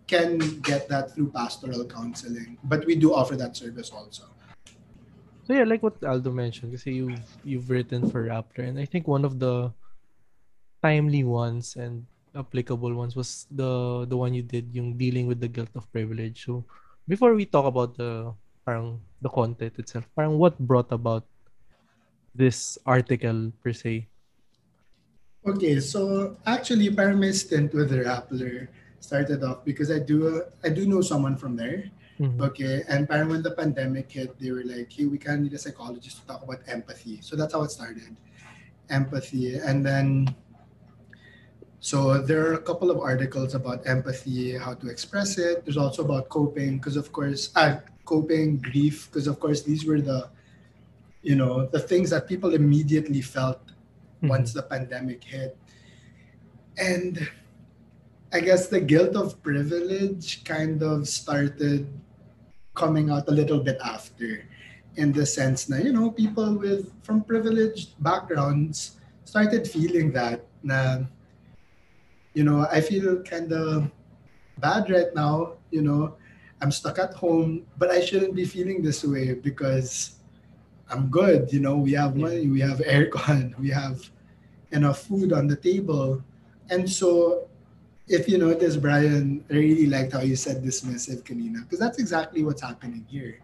can get that through pastoral counseling. But we do offer that service also. So yeah, like what Aldo mentioned, you've you've written for Rappler, and I think one of the timely ones and applicable ones was the the one you did, yung dealing with the guilt of privilege. So before we talk about the parang the content itself, parang what brought about this article per se? Okay, so actually, parang my stint with Rappler started off because I do I do know someone from there. Mhm. Okay, and parang when the pandemic hit, they were like, "Hey, we kind of need a psychologist to talk about empathy." So that's how it started, empathy, and then. So there are a couple of articles about empathy, how to express it. There's also about coping, because of course, ah, coping, grief, because of course these were the, you know, the things that people immediately felt once the pandemic hit. And I guess the guilt of privilege kind of started coming out a little bit after in the sense that, you know, people with from privileged backgrounds started feeling that na, you know, I feel kind of bad right now, you know, I'm stuck at home, but I shouldn't be feeling this way because I'm good, you know, we have money, we have aircon, we have enough food on the table. And so if you notice, Brian, I really liked how you said dismissive kanina, because that's exactly what's happening here.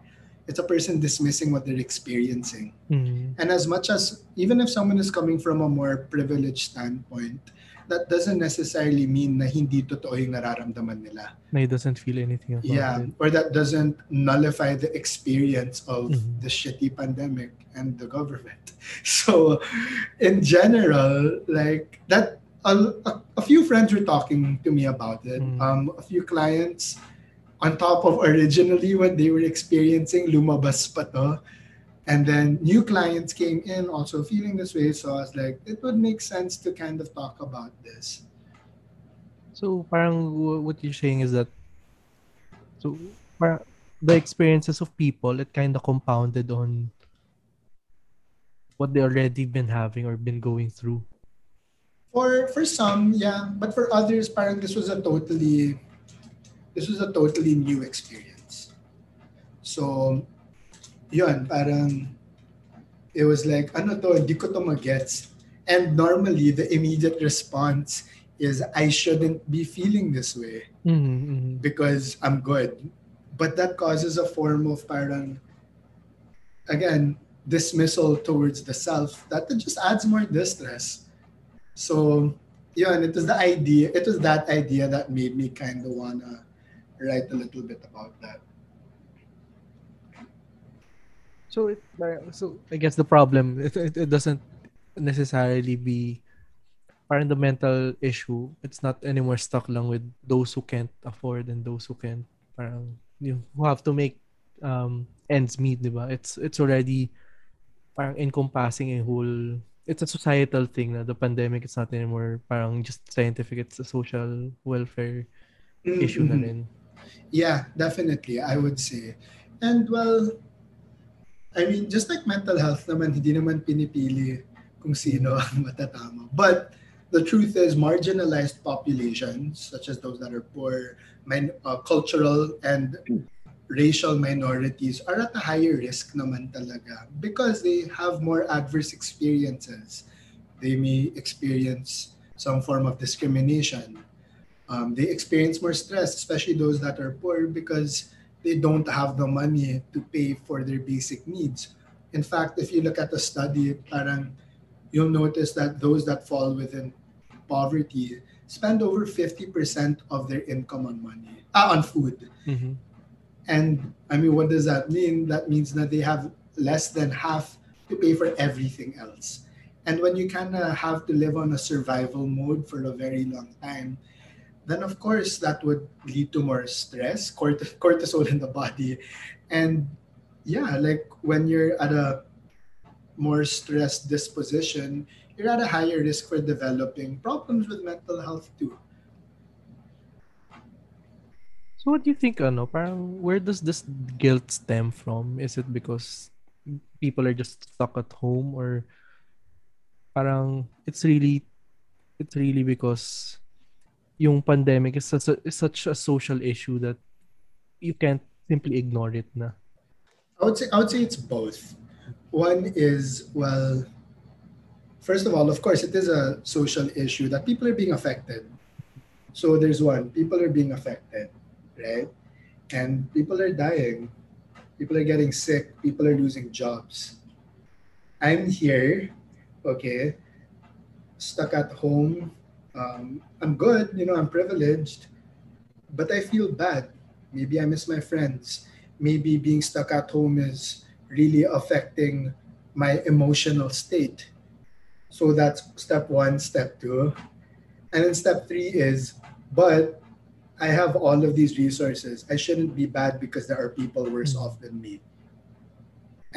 It's a person dismissing what they're experiencing. Mhm. And as much as, even if someone is coming from a more privileged standpoint, that doesn't necessarily mean na hindi totoo yung nararamdaman nila. Na he doesn't feel anything about Yeah, it. or that doesn't nullify the experience of Mhm. the shitty pandemic and the government. So, in general, like that, a, a, few friends were talking to me about it. Mm. Um, a few clients, on top of originally what they were experiencing, lumabas pa to. And then new clients came in also feeling this way. So I was like, it would make sense to kind of talk about this. So parang what you're saying is that so parang the experiences of people it kind of compounded on what they already been having or been going through. For for some, yeah, but for others, parang this was a totally this was a totally new experience. So, yun, parang it was like, ano to, di ko to magets. And normally, the immediate response is, I shouldn't be feeling this way Mhm, mhm. because I'm good. But that causes a form of parang, again, dismissal towards the self that just adds more distress. So, yeah, and it was the idea, it was that idea that made me kind of wanna write a little bit about that. So it so I guess the problem it, it, it doesn't necessarily be parang the mental issue. It's not anymore stuck lang with those who can't afford and those who can parang you who have to make um ends meet, di ba? It's it's already parang encompassing a whole it's a societal thing na the pandemic it's not anymore parang just scientific it's a social welfare issue na rin. Yeah, definitely, I would say. And well, I mean, just like mental health naman, hindi naman pinipili kung sino ang matatama. But the truth is, marginalized populations, such as those that are poor, men, uh, cultural and racial minorities, are at a higher risk naman talaga because they have more adverse experiences. They may experience some form of discrimination. Um, they experience more stress, especially those that are poor, because they don't have the money to pay for their basic needs. In fact, if you look at the study, parang you'll notice that those that fall within poverty spend over 50% of their income on money, ah, on food. Mhm. And I mean, what does that mean? That means that they have less than half to pay for everything else. And when you kind of have to live on a survival mode for a very long time, then of course that would lead to more stress, cort- cortisol in the body. And yeah, like when you're at a more stressed disposition, you're at a higher risk for developing problems with mental health too. So what do you think, ano, parang where does this guilt stem from? Is it because people are just stuck at home or parang it's really it's really because yung pandemic is such a, is such a social issue that you can't simply ignore it na. I would say I would say it's both. One is well, first of all, of course, it is a social issue that people are being affected. So there's one, people are being affected, right? And people are dying. People are getting sick. People are losing jobs. I'm here, okay, stuck at home. Um, I'm good, you know, I'm privileged, but I feel bad. Maybe I miss my friends. Maybe being stuck at home is really affecting my emotional state. So that's step one. Step two. And then step three is, but I have all of these resources. I shouldn't be bad because there are people worse off than me.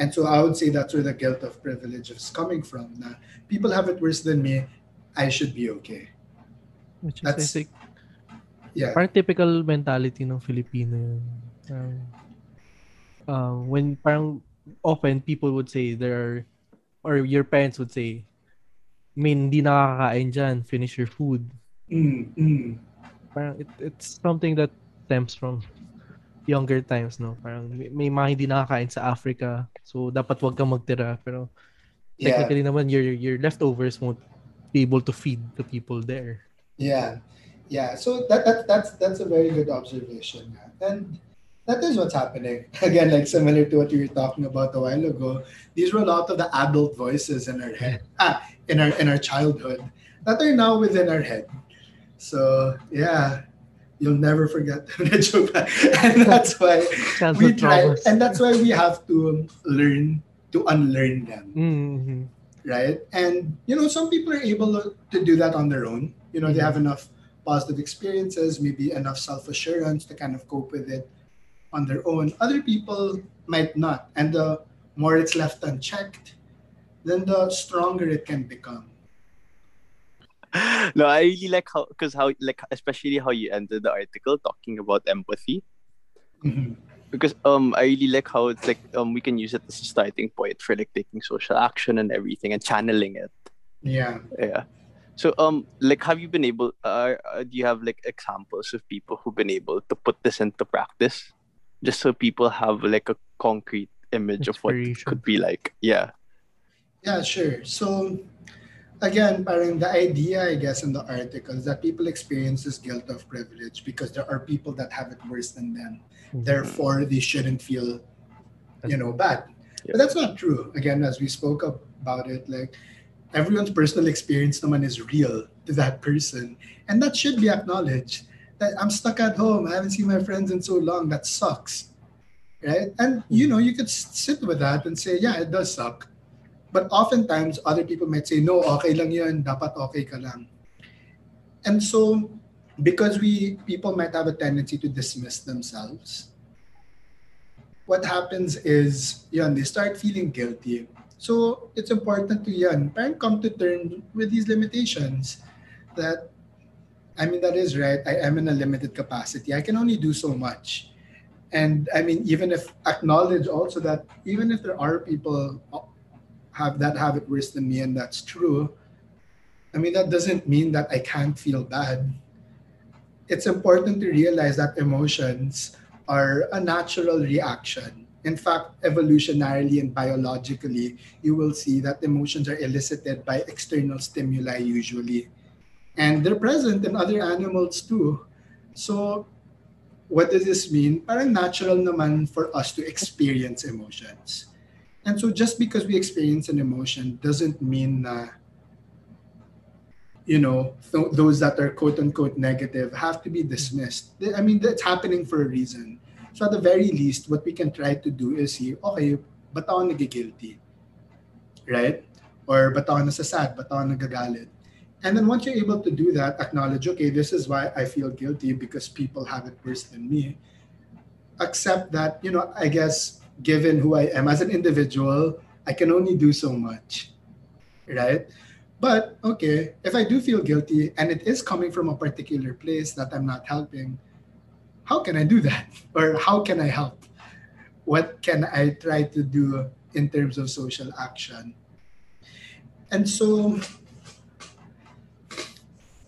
And so I would say that's where the guilt of privilege is coming from. Na people have it worse than me. I should be okay. Which is, That's- I think, Yeah. parang typical mentality ng Filipino yun. Parang, uh, when parang often people would say there are, or your parents would say, may hindi nakakakain dyan, finish your food. Mm, mm. Parang it, it's something that stems from younger times, no? Parang may, may mga hindi nakakain sa Africa, so dapat wag kang magtira. Pero Yeah. technically naman, your, your leftovers won't be able to feed the people there. Yeah, yeah. So that, that that's that's a very good observation, and that is what's happening. Again, like similar to what you were talking about a while ago. These were a lot of the adult voices in our head, ah, in our in our childhood, that are now within our head. So yeah, you'll never forget the joke, and that's why we try, and that's why we have to learn to unlearn them Mhm. right? And you know, some people are able to do that on their own. You know, they Mhm. have enough positive experiences, maybe enough self assurance to kind of cope with it on their own. Other people might not, and the more it's left unchecked, then the stronger it can become. no, I really like how because how like especially how you ended the article talking about empathy. Mhm. Because um I really like how it's like um we can use it as a starting point for like taking social action and everything and channeling it. Yeah. Yeah. So um like have you been able uh, uh do you have like examples of people who've been able to put this into practice? Just so people have like a concrete image of what it could be like. Yeah. Yeah, sure. So again, parang the idea, I guess, in the article is that people experience this guilt of privilege because there are people that have it worse than them. Mm-hmm. Therefore, they shouldn't feel, you know, bad. But that's not true. Again, as we spoke about it, like everyone's personal experience naman is real to that person. And that should be acknowledged. That I'm stuck at home. I haven't seen my friends in so long. That sucks. Right? And you mm-hmm. know, you could sit with that and say, yeah, it does suck. But oftentimes other people might say, no, okay lang yun. Dapat okay ka lang. And so because we people might have a tendency to dismiss themselves, what happens is yun, they start feeling guilty. So it's important to yun, parang come to terms with these limitations that I mean that is right. I am in a limited capacity. I can only do so much. And I mean, even if acknowledge also that even if there are people have that have it worse than me, and that's true, I mean that doesn't mean that I can't feel bad. It's important to realize that emotions are a natural reaction. In fact, evolutionarily and biologically, you will see that emotions are elicited by external stimuli usually. And they're present in other animals too. So, what does this mean? Parang natural naman for us to experience emotions. And so, just because we experience an emotion doesn't mean na you know, th- those that are quote unquote negative have to be dismissed. I mean, that's happening for a reason. So at the very least, what we can try to do is see, okay, ba't ako nagigilty? Right? Or ba't ako nasasad? Ba't ako nagagalit? And then once you're able to do that, acknowledge, okay, this is why I feel guilty because people have it worse than me. Accept that, you know, I guess given who I am as an individual, I can only do so much. Right? But okay, if I do feel guilty and it is coming from a particular place that I'm not helping, how can I do that? Or how can I help? What can I try to do in terms of social action? And so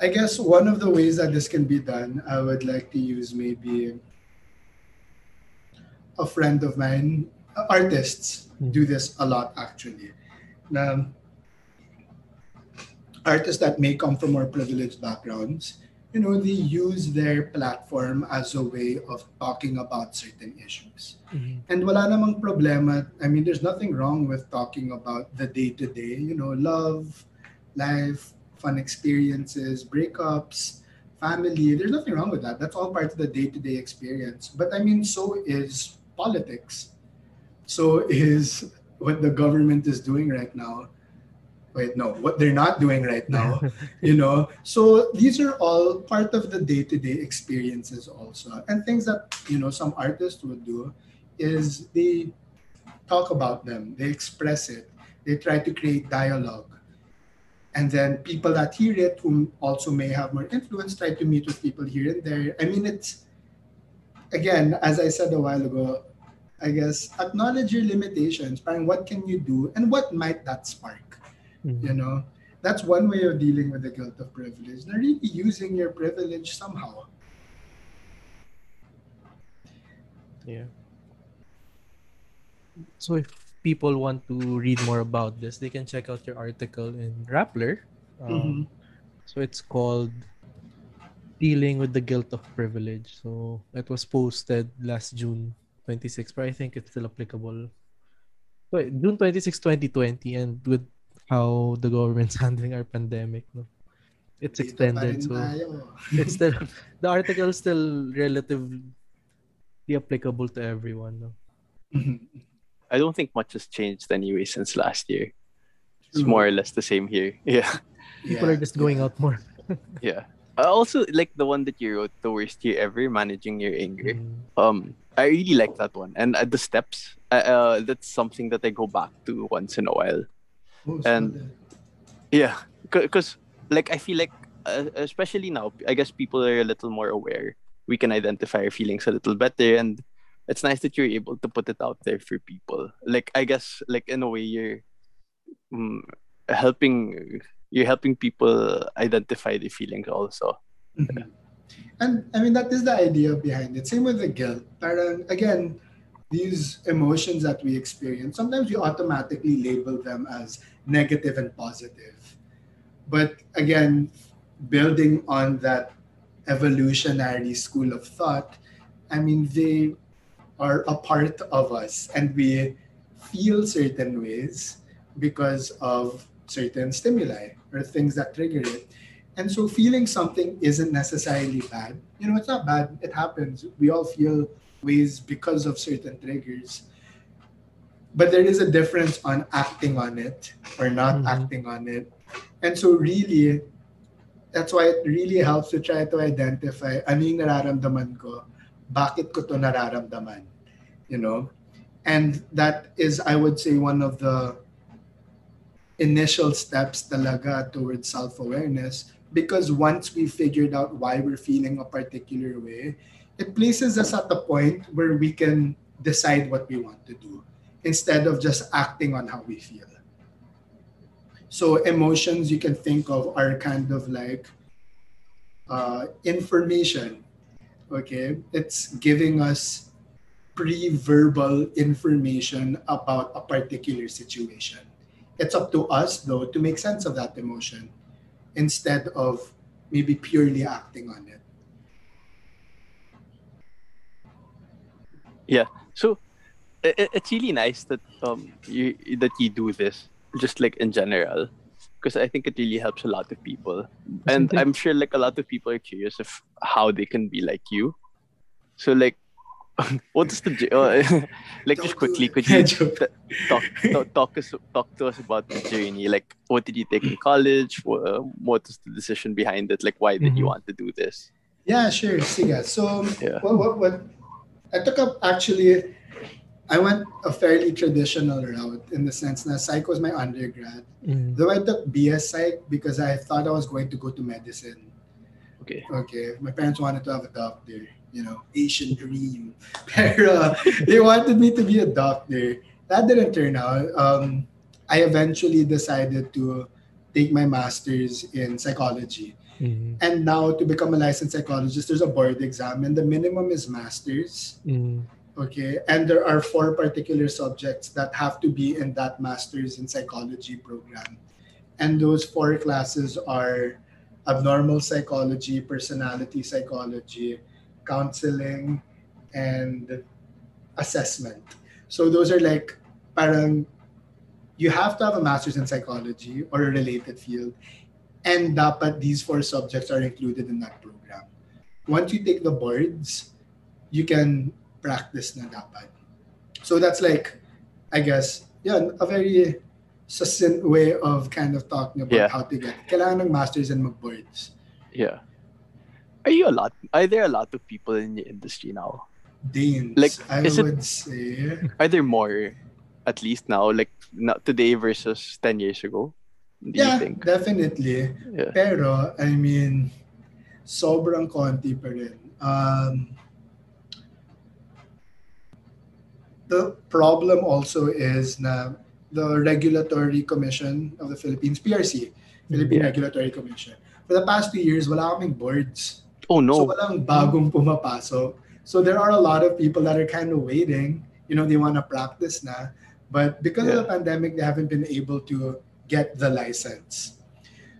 I guess one of the ways that this can be done, I would like to use maybe a friend of mine, artists do this a lot actually. Now, artists that may come from more privileged backgrounds, you know, they use their platform as a way of talking about certain issues. Mhm. And wala namang problema. I mean, there's nothing wrong with talking about the day-to-day, you know, love, life, fun experiences, breakups, family. There's nothing wrong with that. That's all part of the day-to-day experience. But I mean, so is politics. So is what the government is doing right now. Wait, no, what they're not doing right now you know so these are all part of the day-to-day experiences also and things that you know some artists would do is they talk about them they express it they try to create dialogue and then people that hear it who also may have more influence try to meet with people here and there i mean it's again as i said a while ago i guess acknowledge your limitations parang what can you do and what might that spark Mhm. you know that's one way of dealing with the guilt of privilege na really using your privilege somehow Yeah. So if people want to read more about this, they can check out your article in Rappler. Um, Mhm. So it's called Dealing with the Guilt of Privilege. So it was posted last June 26, but I think it's still applicable. Wait, June 26, 2020, and with how the government's handling our pandemic, no? It's extended. So it's still the article is still relatively applicable to everyone. No? I don't think much has changed anyway since last year. It's more or less the same here. Yeah. People Yeah, are just going yeah. out more. Yeah. I also like the one that you wrote, the worst year ever, managing your anger. Mm. Um, I really like that one, and uh, the steps. Uh, uh, that's something that I go back to once in a while. Oh, And-. Yeah, because like I feel like, uh, especially now, I guess people are a little more aware. We can identify our feelings a little better, and it's nice that you're able to put it out there for people. Like I guess, like in a way, you're um, helping. You're helping people identify the feelings also. Mhm. And I mean that is the idea behind it. Same with the guilt. Parang again, these emotions that we experience, sometimes we automatically label them as negative and positive. But again, building on that evolutionary school of thought, I mean they are a part of us and we feel certain ways because of certain stimuli or things that trigger it. And so feeling something isn't necessarily bad. You know, it's not bad. It happens. We all feel ways because of certain triggers. But there is a difference on acting on it or not Mhm. acting on it. And so really, that's why it really helps to try to identify ano yung nararamdaman ko, bakit ko to nararamdaman, you know? And that is, I would say, one of the initial steps talaga towards self-awareness because once we figured out why we're feeling a particular way, it places us at the point where we can decide what we want to do instead of just acting on how we feel. So emotions you can think of are kind of like uh, information. Okay, it's giving us pre-verbal information about a particular situation. It's up to us though to make sense of that emotion instead of maybe purely acting on it. Yeah. So i i- it's really nice that um you that you do this just like in general because I think it really helps a lot of people and Something- I'm sure like a lot of people are curious of how they can be like you. So like what is the j- uh, like just quickly could you talk, talk talk us talk to us about the journey like what did you take in college Wha- what was the decision behind it like why did you Mhm. want to do this Yeah, sure. Sige. So, Yeah. what, what, what, I took up actually, I went a fairly traditional route in the sense that psych was my undergrad. Mm. Though I took BS psych because I thought I was going to go to medicine. Okay Okay. My parents wanted to have a doctor, you know, Asian dream. Pero they wanted me to be a doctor. That didn't turn out. Um, I eventually decided to take my master's in psychology. Mhm. And now to become a licensed psychologist, there's a board exam and the minimum is master's. Mhm. Okay. And there are four particular subjects that have to be in that master's in psychology program. And those four classes are abnormal psychology, personality psychology, counseling, and assessment. So those are like parang you have to have a master's in psychology or a related field. And dapat these four subjects are included in that program. Once you take the boards, you can practice na dapat. So that's like, I guess, yeah, a very succinct way of kind of talking about Yeah. how to get. Kailangan ng masters and mag-boards. Yeah. Are you a lot? Are there a lot of people in the industry now? Danes, Like, I is it- say. Are there more, at least now, like not today versus ten years ago? Yeah, you think? definitely. Yeah. Pero, I mean, sobrang konti pa rin. Um, the problem also is na the Regulatory Commission of the Philippines, PRC, Philippine Yeah. Regulatory Commission. For the past two years, wala kaming boards. Oh So no. walang bagong pumapasok. So there are a lot of people that are kind of waiting. You know, they want to practice na. But because of the pandemic, they haven't been able to get the license.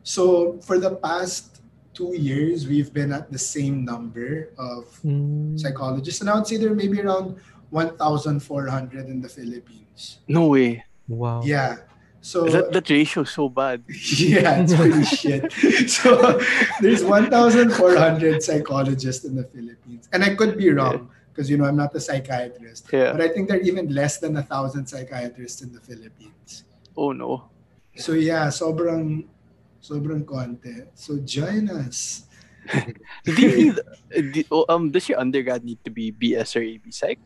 So for the past two years, we've been at the same number of Mm. psychologists. And I would say there may be around 1,400 in the Philippines. No way. Wow. Yeah. So That that ratio is so bad. yeah, it's pretty shit. So there's 1,400 psychologists in the Philippines, and I could be wrong because you know I'm not a psychiatrist, Yeah. but I think there are even less than a thousand psychiatrists in the Philippines. Oh no. So yeah, sobrang sobrang konti. So join us. Do you need, uh, do- oh, um, does your undergrad need to be BS or AB Psych?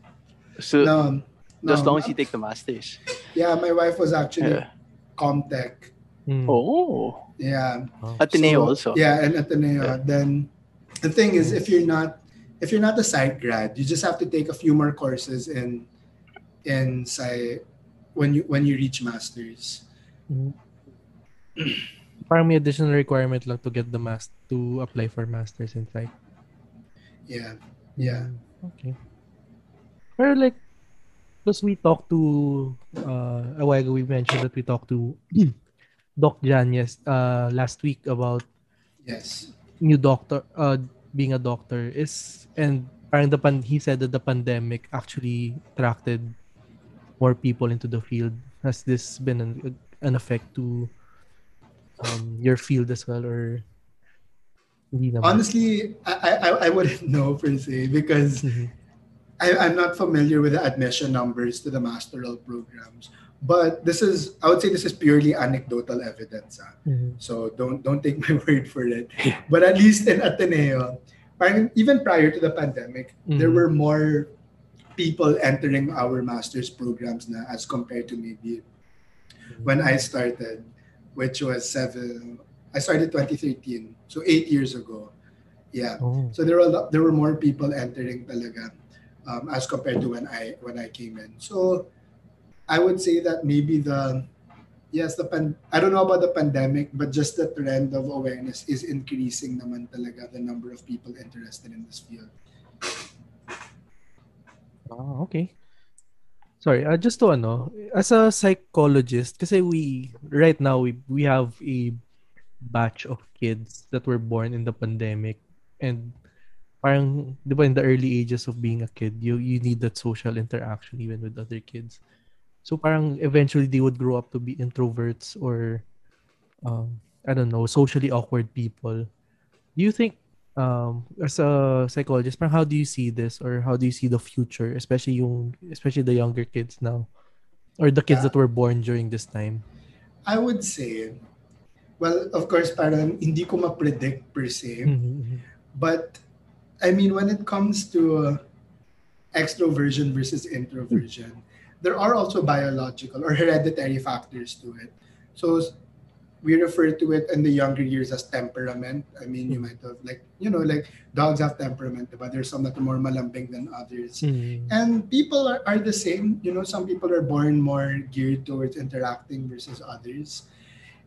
So No, no, as long as you take the masters. yeah, my wife was actually Yeah. Comtech. Mm. Oh. Yeah, Wow. Ateneo So, also. Yeah, and Ateneo. Yeah. Then the thing is, if you're not if you're not a psych grad, you just have to take a few more courses in in psy when you when you reach masters. Mhm. Parang may additional requirement lang to get the mas to apply for masters in psych. Yeah, yeah. Okay. Pero like, because we talked to, uh, a while ago we mentioned that we talked to Doc Jan yes, uh, last week about Yes. new doctor, uh, being a doctor is, and parang the pan, he said that the pandemic actually attracted more people into the field. Has this been an, an effect to um, your field as well, or? Honestly, I, I I wouldn't know per se because Mhm. I, I'm not familiar with the admission numbers to the masteral programs. But this is I would say this is purely anecdotal evidence. ah. Mhm. So don't don't take my word for it. But at least in Ateneo, even prior to the pandemic, there Mhm. were more people entering our master's programs na as compared to maybe when I started, which was seven. I started 2013, so eight years ago. Yeah. Oh. So there were a lot, there were more people entering talaga um, as compared to when I when I came in. So I would say that maybe the yes the pan, I don't know about the pandemic, but just the trend of awareness is increasing naman talaga the number of people interested in this field. Ah, okay. Sorry, uh, just to ano, as a psychologist, kasi we, right now, we, we have a batch of kids that were born in the pandemic. And parang, di ba, in the early ages of being a kid, you, you need that social interaction even with other kids. So parang eventually they would grow up to be introverts or, um, I don't know, socially awkward people. Do you think um as a psychologist parang how do you see this or how do you see the future especially yung especially the younger kids now or the kids Yeah. that were born during this time I would say, well, of course, parang hindi ko ma-predict per se. Mhm, But I mean, when it comes to uh, extroversion versus introversion, there are also biological or hereditary factors to it. So, we refer to it in the younger years as temperament. I mean, you might have like, you know, like dogs have temperament, but there's some that are more malambing than others. Mm. And people are, are the same. You know, some people are born more geared towards interacting versus others.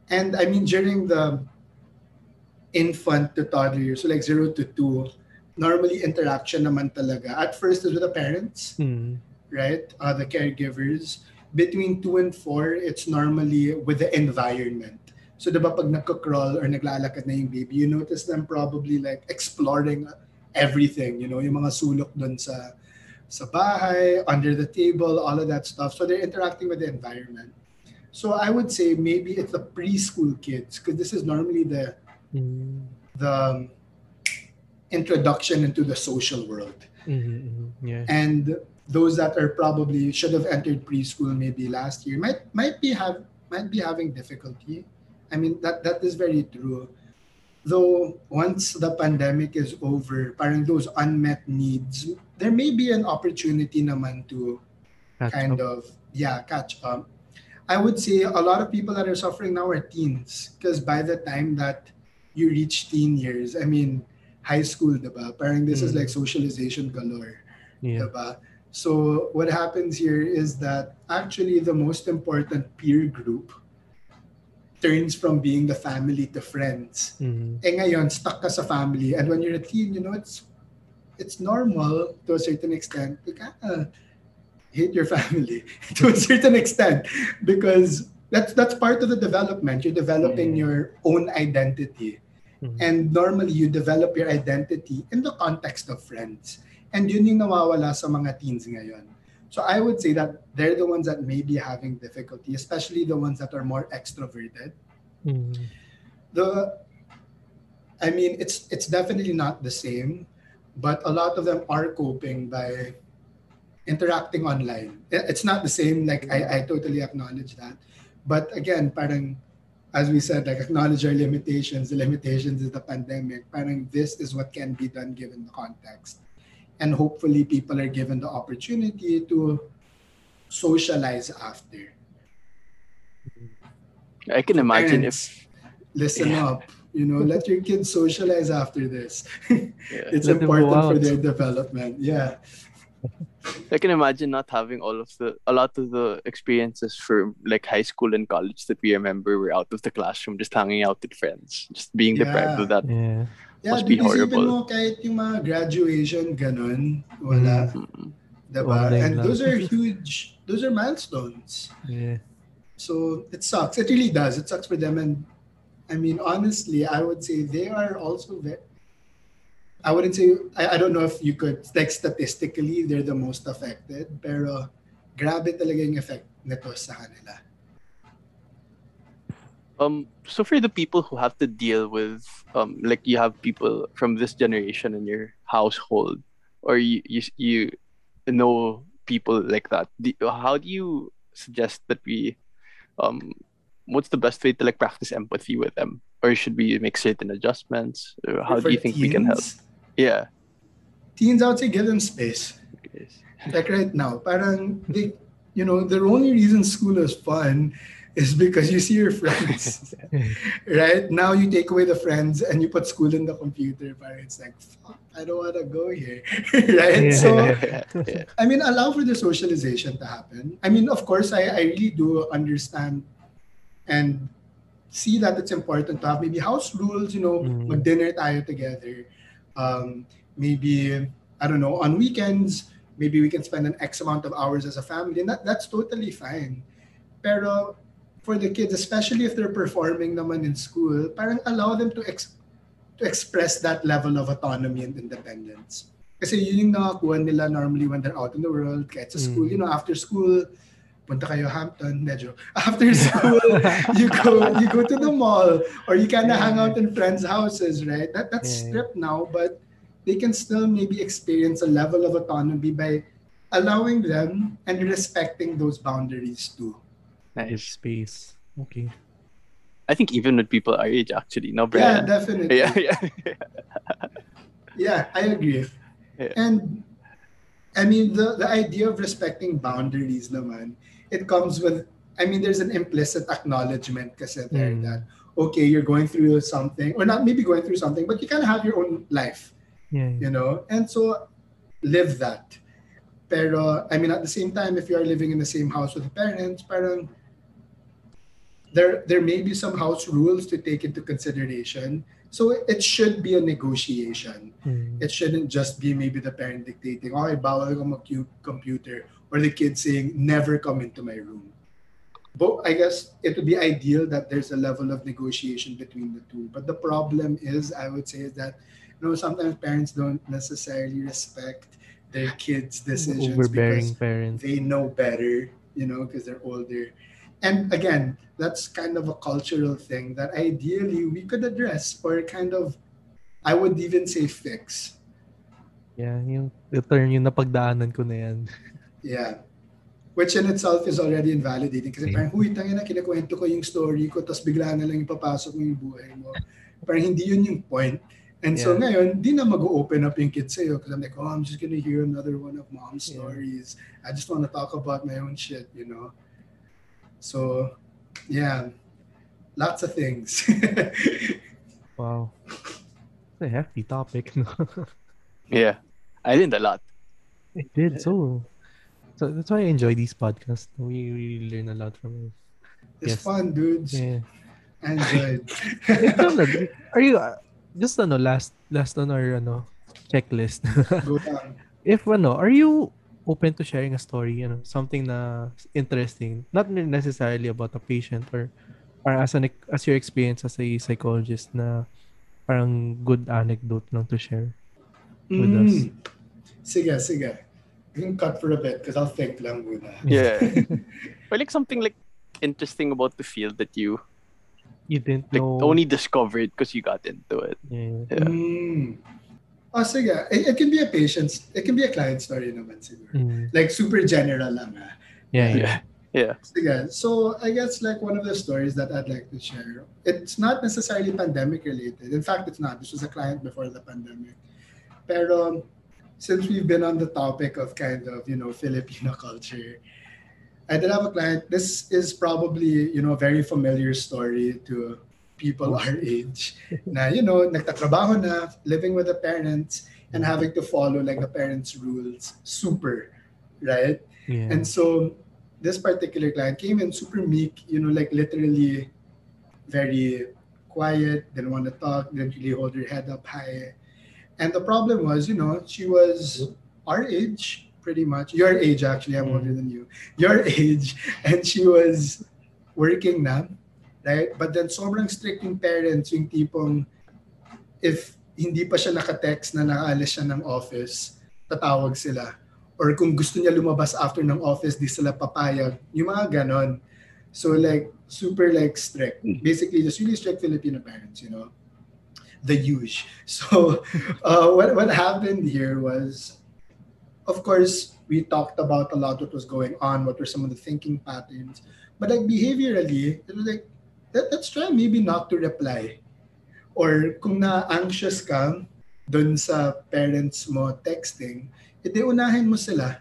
And I mean, during the infant to toddler years, so like zero to two, normally interaction naman talaga. At first is with the parents, Mm. right? Uh, the caregivers. Between two and four, it's normally with the environment. So diba pag nagko-crawl or naglalakad na yung baby, you notice them probably like exploring everything, you know, yung mga sulok dun sa sa bahay, under the table, all of that stuff. So they're interacting with the environment. So I would say maybe it's the preschool kids because this is normally the Mm. the um, introduction into the social world. Mhm, mhm. Yeah. and those that are probably should have entered preschool maybe last year might might be have might be having difficulty i mean that that is very true though once the pandemic is over parang those unmet needs there may be an opportunity naman to Catch kind up. of yeah catch up i would say a lot of people that are suffering now are teens because by the time that you reach teen years i mean high school diba? parang this is Mm. like socialization galore Yeah. Diba? So what happens here is that actually the most important peer group turns from being the family to friends. Mhm. Eh ngayon, stuck ka sa family. And when you're a teen, you know, it's it's normal to a certain extent to kinda hate your family to a certain extent because that's that's part of the development. You're developing Yeah. your own identity. Mhm. And normally you develop your identity in the context of friends. And yun yung nawawala sa mga teens ngayon. So I would say that they're the ones that may be having difficulty, especially the ones that are more extroverted. Mhm. The I mean it's it's definitely not the same, but a lot of them are coping by interacting online. It's not the same, like I, I totally acknowledge that. But again, parang as we said, like acknowledge our limitations. The limitations is the pandemic. Parang this is what can be done given the context. And hopefully people are given the opportunity to socialize after. I can imagine if listen Yeah. up. You know, let your kids socialize after this. yeah. it's Let them go important for their development. Yeah. I can imagine not having all of the a lot of the experiences from like high school and college that we remember were out of the classroom, just hanging out with friends, just being deprived of that. Yeah. Yeah, Must be because even horrible. mo kahit yung mga graduation, ganun, wala. Mm. Diba? Online And lang. those are huge, those are milestones. Yeah. So it sucks. It really does. It sucks for them. And I mean, honestly, I would say they are also very, I wouldn't say, I, I don't know if you could, like statistically, they're the most affected. Pero grabe talaga yung effect nito sa kanila. Um, so for the people who have to deal with, um, like you have people from this generation in your household, or you you, you know people like that. Do, how do you suggest that we, um, what's the best way to like practice empathy with them, or should we make certain adjustments? Or how do you think we can help? Yeah. Teens, I would say give them space. Yes. like right now, parang they, you know, the only reason school is fun is because you see your friends, right? Now you take away the friends and you put school in the computer, but it's like, fuck, I don't want to go here, right? Yeah. So, yeah. I mean, allow for the socialization to happen. I mean, of course, I, I really do understand and see that it's important to have maybe house rules, you know, Mm. mag-dinner tayo together. Um, maybe, I don't know, on weekends, maybe we can spend an X amount of hours as a family, and that, that's totally fine. Pero for the kids, especially if they're performing naman in school, parang allow them to ex- to express that level of autonomy and independence. Kasi yun yung nakakuha nila normally when they're out in the world, kahit sa school, Mm. you know, after school, punta kayo Hampton, uh, medyo. After school, you go you go to the mall or you kind of hang out in friends' houses, right? That that's Yeah. stripped now, but they can still maybe experience a level of autonomy by allowing them and respecting those boundaries too. Give Nice. space. Okay. I think even with people our age, actually, no, Yeah, definitely. Yeah, yeah, Yeah, I agree. Yeah. And I mean the the idea of respecting boundaries naman, it comes with I mean there's an implicit acknowledgement kasi there Mm. that okay, you're going through something, or not maybe going through something, but you kind of have your own life, Yeah. you know, and so live that. Pero, I mean, at the same time, if you are living in the same house with the parents, parang there there may be some house rules to take into consideration. So it should be a negotiation. Mm. It shouldn't just be maybe the parent dictating, okay, bawal ka mag-computer, or the kid saying, never come into my room. But I guess it would be ideal that there's a level of negotiation between the two. But the problem is, I would say, is that you know sometimes parents don't necessarily respect their kids' decisions Overbearing because parents. they know better, you know, because they're older. And again, that's kind of a cultural thing that ideally we could address or kind of, I would even say fix. Yeah, yung the term yung napagdaanan ko na yan. Yeah. Which in itself is already invalidating. Kasi Okay. parang, huy, tangin na, kinakwento ko yung story ko, tapos bigla na lang ipapasok mo yung buhay mo. Parang hindi yun yung point. And so Yeah. ngayon, di na mag-open up yung kids sa'yo. Because I'm like, oh, I'm just gonna hear another one of mom's Yeah. stories. I just want to talk about my own shit, you know? So, yeah. Lots of things. Wow. It's a hefty topic. Yeah. I learned a lot. it did so. So that's why I enjoy these podcasts. We really learn a lot from it. it's Yes. fun, dudes. Yeah. I enjoyed. Nad, Are you uh, just ano last last on our ano checklist? Go down. if ano, are you open to sharing a story, you know, something na interesting, not necessarily about a patient or or as an as your experience as a psychologist na parang good anecdote lang to share with us. Mm. Sige, sige. You can cut for a bit because I'll think lang muna. Yeah. or like something like interesting about the field that you You didn't like know. only discovered because you got into it. Yeah. Yeah. Mm. Oh, sige. It, it can be a patient's, it can be a client story naman siguro. Mm. Like super general lang ah. Yeah, yeah. Yeah. Yeah. Sige. So I guess like one of the stories that I'd like to share, it's not necessarily pandemic related. In fact, it's not. This was a client before the pandemic. Pero since we've been on the topic of kind of, you know, Filipino culture, I did have a client. This is probably, you know, a very familiar story to people our age. Na, you know, nagtatrabaho na, living with the parents, and having to follow like the parents' rules. Super, right? yeah. And so this particular client came in super meek, you know, like literally very quiet, didn't want to talk, didn't really hold her head up high. And the problem was, you know, she was our age, pretty much. Your age, actually, I'm Mm. older than you. Your age. And she was working na, right? But then sobrang strict yung parents, yung tipong if hindi pa siya naka-text na nakaalis siya ng office, tatawag sila. Or kung gusto niya lumabas after ng office, di sila papayag. Yung mga ganon. So like, super like strict. Basically, just really strict Filipino parents, you know? The huge. So uh, what, what happened here was, of course, we talked about a lot what was going on, what were some of the thinking patterns. But like behaviorally, it was like, let, let's try maybe not to reply. Or kung na-anxious ka dun sa parents mo texting, edi unahin mo sila.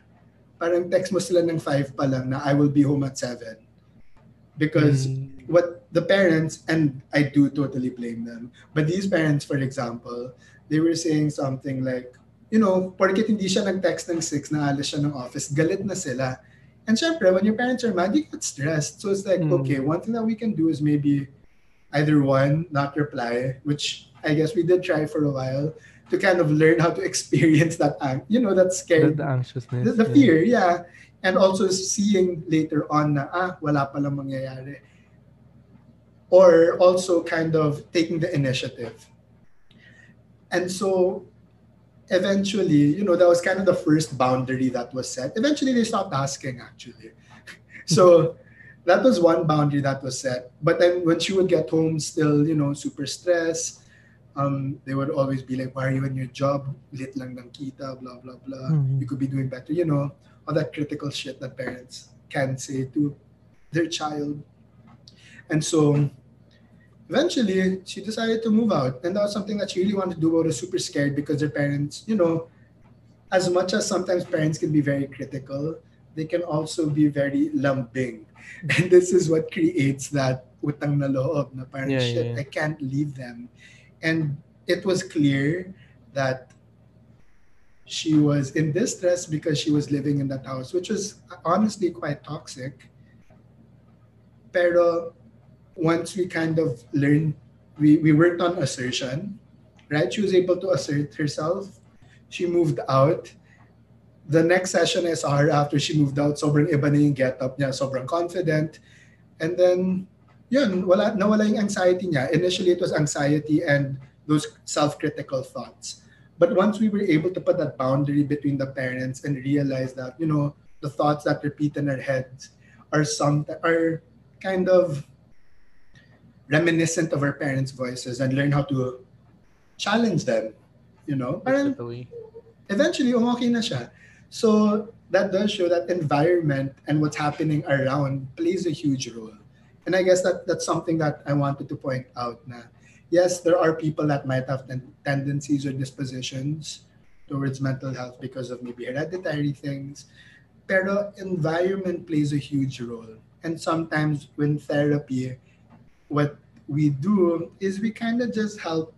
Parang text mo sila ng 5 pa lang na I will be home at 7. Because Mm. what the parents, and I do totally blame them, but these parents, for example, they were saying something like, you know, porket hindi siya nag-text ng 6 na alis siya ng office, galit na sila. And syempre, when your parents are mad, you get stressed. So it's like, Mm. okay, one thing that we can do is maybe either one, not reply, which I guess we did try for a while to kind of learn how to experience that, you know, that The, the anxiousness. the, the yeah. fear, yeah. And also seeing later on na, ah, wala palang mangyayari. Or also kind of taking the initiative. And so eventually, you know, that was kind of the first boundary that was set. Eventually, they stopped asking, actually. so that was one boundary that was set. But then when she would get home, still, you know, super stressed, um, they would always be like, why are you in your job? Lit lang ng kita, blah, blah, blah. Mhm. You could be doing better, you know, all that critical shit that parents can say to their child. And so eventually she decided to move out. And that was something that she really wanted to do, but was super scared because their parents, you know, as much as sometimes parents can be very critical, they can also be very lumping And this is what creates that utang na loob na parang Yeah, shit, yeah. I can't leave them. And it was clear that she was in distress because she was living in that house, which was honestly quite toxic. Pero once we kind of learned, we, we worked on assertion, right? She was able to assert herself. She moved out. The next session her after she moved out, sobrang iba na yung get-up niya, sobrang confident. And then, yun, wala, nawala yung anxiety niya. Initially, it was anxiety and those self-critical thoughts. But once we were able to put that boundary between the parents and realize that, you know, the thoughts that repeat in our heads are some are kind of reminiscent of our parents' voices and learn how to challenge them. You know, parang eventually okay na siya. So that does show that environment and what's happening around plays a huge role. And I guess that that's something that I wanted to point out na yes, there are people that might have ten- tendencies or dispositions towards mental health because of maybe hereditary things. Pero environment plays a huge role. And sometimes when therapy, what we do is we kind of just help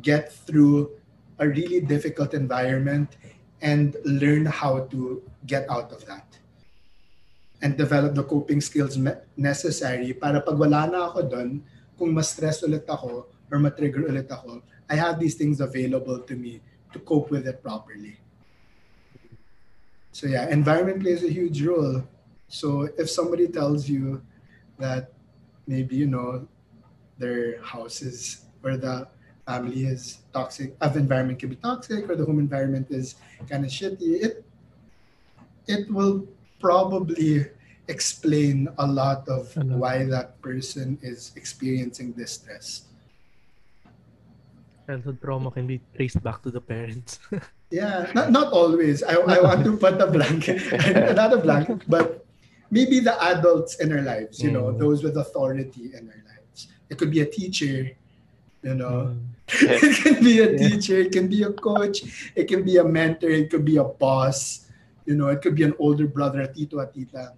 get through a really difficult environment and learn how to get out of that and develop the coping skills necessary para pag wala na ako doon, kung ma-stress ulit ako or ma-trigger ulit ako, I have these things available to me to cope with it properly. So yeah, environment plays a huge role. So if somebody tells you that maybe you know their house is or the family is toxic, uh, of environment can be toxic, or the home environment is kind of shitty, it it will probably explain a lot of why that person is experiencing distress. Childhood trauma can be traced back to the parents. Yeah, not not always. I, I want to put a blanket, not a blanket, but maybe the adults in our lives, you know, Mm. those with authority in our lives. It could be a teacher, you know, Mm. it can be a teacher, it can be a coach, it can be a mentor, it could be a boss, you know, it could be an older brother, a tito, a tita.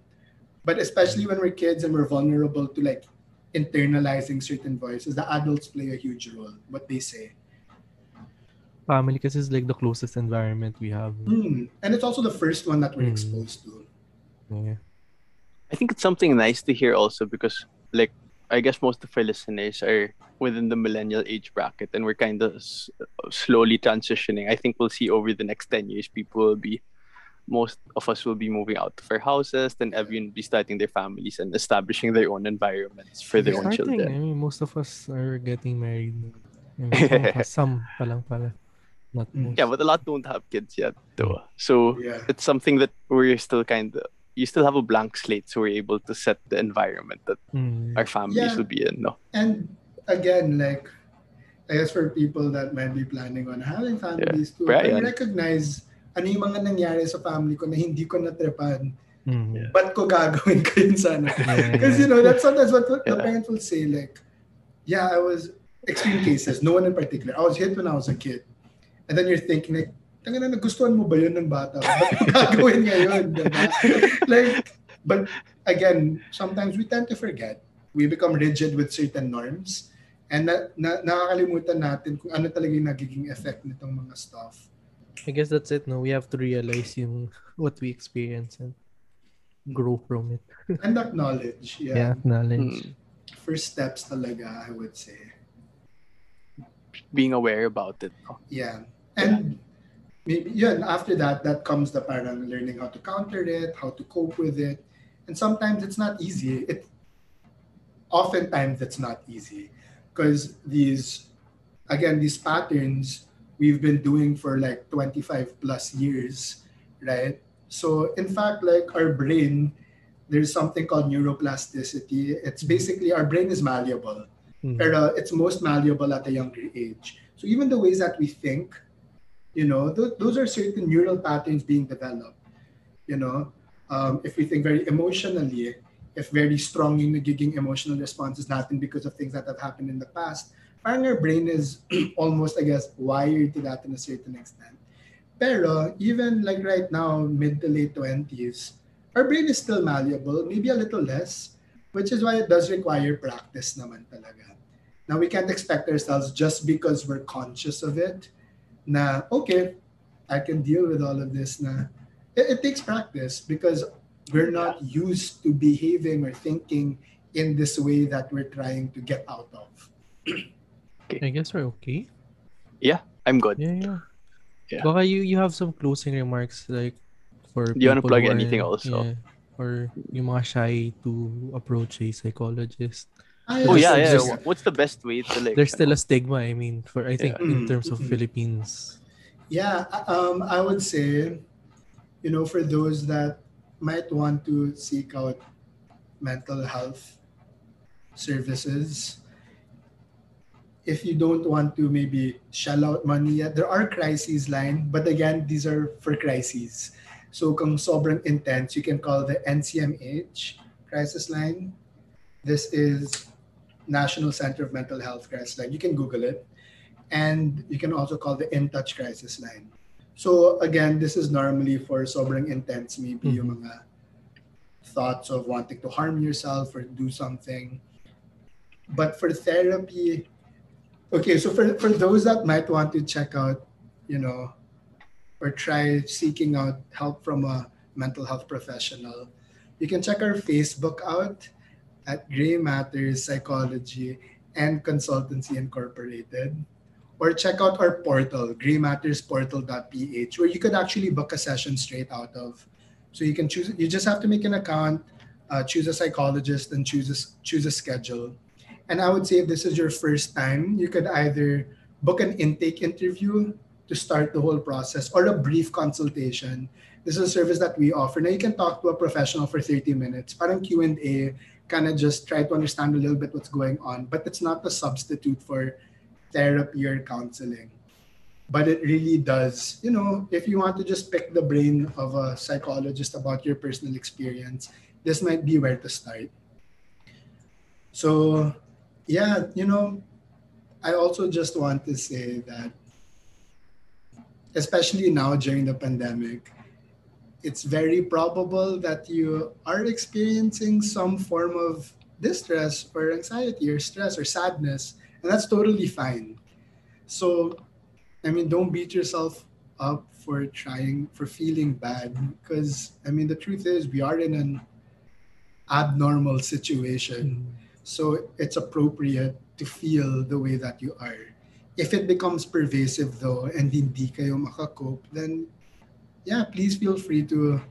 But especially when we're kids and we're vulnerable to like internalizing certain voices, the adults play a huge role, what they say. Family kasi is like the closest environment we have. Mm. And it's also the first one that we're Mm. exposed to. Yeah. I think it's something nice to hear also because, like, I guess most of our listeners are within the millennial age bracket and we're kind of s- slowly transitioning. I think we'll see over the next 10 years, people will be, most of us will be moving out of our houses, then everyone will be starting their families and establishing their own environments for their own Starting, children. I mean, most of us are getting married. I mean, some, of us- some pa lang pala. Not Mm. most. Yeah, but a lot don't have kids yet, though. So Yeah. it's something that we're still kind of, you still have a blank slate, so we're able to set the environment that Mm. our families Yeah. will be in. No? And again, like, I guess for people that might be planning on having families too, I recognize ano yung mga nangyari sa family ko na hindi ko natrepan. Mm. Yeah. Ba't ko gagawin ko yun sana? Because, you know, that's sometimes what the Yeah. parents will say, like, yeah, I was, extreme cases, no one in particular. I was hit when I was a kid. And then you're thinking, like, tanga na, nagustuhan mo ba yun ng bata? Ba't mo gagawin ngayon? Diba? like, but again, sometimes we tend to forget. We become rigid with certain norms. And na, na, nakakalimutan natin kung ano talaga yung nagiging effect nitong mga stuff. I guess that's it. No, we have to realize yung what we experience and grow from it. And acknowledge. Yeah, Yeah. acknowledge. Mm. First steps talaga, I would say. Being aware about it. no? Yeah. And maybe yun, after that, that comes the parang learning how to counter it, how to cope with it. And sometimes it's not easy. It oftentimes it's not easy. Because these again, these patterns we've been doing for like 25 plus years, right? So in fact, like our brain, there's something called neuroplasticity. It's basically our brain is malleable Mm. it's most malleable at a younger age. So even the ways that we think, you know, th- those are certain neural patterns being developed. You know, um, if we think very emotionally, if very strong yung nagiging emotional responses natin because of things that have happened in the past, our brain is almost, I guess, wired to that in a certain extent. Pero even like right now, mid to late 20s, our brain is still malleable, maybe a little less, which is why it does require practice naman talaga. Now we can't expect ourselves just because we're conscious of it na okay, I can deal with all of this na it, it takes practice because we're not used to behaving or thinking in this way that we're trying to get out of. okay. I guess we're okay. Yeah, I'm good. Yeah, yeah. Yeah. Baka you, you have some closing remarks like for Do you wanna plug who are- anything also? Yeah, or yung mga shy to approach a psychologist. Oh yeah, yeah. just- What's the best way to like? There's still a stigma, I mean, for I think Yeah. in terms of mm. Philippines. Yeah, um, I would say, you know, for those that might want to seek out mental health services, if you don't want to maybe shell out money yet, there are crises line, but again, these are for crises. So kung sobrang intense, you can call the NCMH crisis line. This is National Center of Mental Health crisis line. You can Google it. And you can also call the in touch crisis line. So again this is normally for sobrang intense maybe yung mm-hmm. mga thoughts of wanting to harm yourself or do something. But for therapy okay so for, for those that might want to check out you know or try seeking out help from a mental health professional you can check our facebook out at gray matters psychology and consultancy incorporated or check out our portal, graymattersportal.ph, where you could actually book a session straight out of. So you can choose. You just have to make an account, uh, choose a psychologist, and choose a, choose a schedule. And I would say if this is your first time, you could either book an intake interview to start the whole process, or a brief consultation. This is a service that we offer. Now you can talk to a professional for 30 minutes. Parang Q and A, kind of just try to understand a little bit what's going on, but it's not a substitute for therapy or counseling. But it really does, you know, if you want to just pick the brain of a psychologist about your personal experience, this might be where to start. So, yeah, you know, I also just want to say that, especially now during the pandemic, it's very probable that you are experiencing some form of distress or anxiety or stress or sadness and that's totally fine. So i mean don't beat yourself up for trying for feeling bad because i mean the truth is we are in an abnormal situation. Mm-hmm. So it's appropriate to feel the way that you are. If it becomes pervasive though and hindi kayo makakope then yeah please feel free to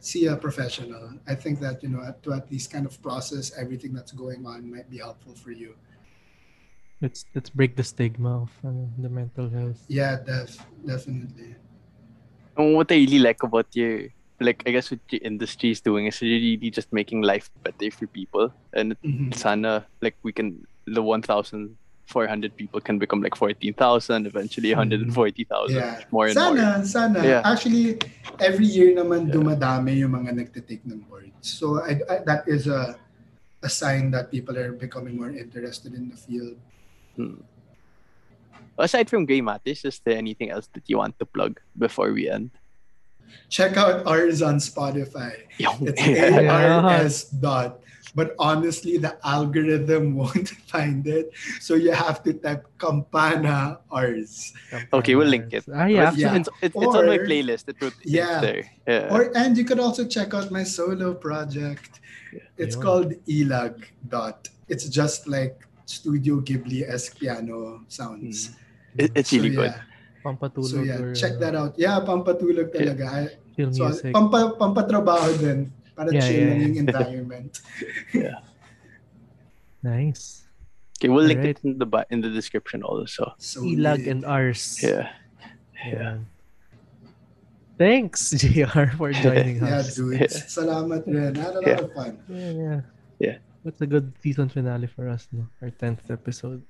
see a professional i think that you know to at least kind of process everything that's going on might be helpful for you Let's let's break the stigma of uh, the mental health. Yeah, def- definitely. And what I really like about you, like I guess what your industry is doing is really just making life better for people. And Mhm. sana like we can the one thousand four hundred people can become like fourteen thousand, eventually hundred and forty thousand, Yeah. more and more. sana, sana. Yeah. Actually, every year naman Yeah. dumadami yung mga nagtitake ng boards. So I, I, that is a a sign that people are becoming more interested in the field. Hmm. Aside from Grey Matters, is there anything else that you want to plug before we end? Check out ours on Spotify. It's Yeah. ARS dot. But honestly, the algorithm won't find it. So you have to type Campana ours Okay, we'll link it. Ah, yeah. Yeah. It's, it's, it's on my Or- playlist. It would, it's Yeah. there. Yeah. Or and you could also check out my solo project. It's Ayun. called Ilag dot. It's just like Studio Ghibli esque piano sounds. It- it's really good. yeah. Pampatulog So yeah, or, check that out. Yeah, pampatulog talaga. I- Chill So music. pampa, pampatrabaho din. Para Yeah, chill yeah, lang yeah. yung environment. nice. Okay, we'll link Alright. it in the in the description also. So Ilag lit. and ours. Yeah. Yeah. Thanks, JR, for joining Yeah, us. dudes. Salamat rin. I had a lot Yeah. of fun. Yeah, yeah. Yeah. That's a good season finale for us, no? Our 10th episode.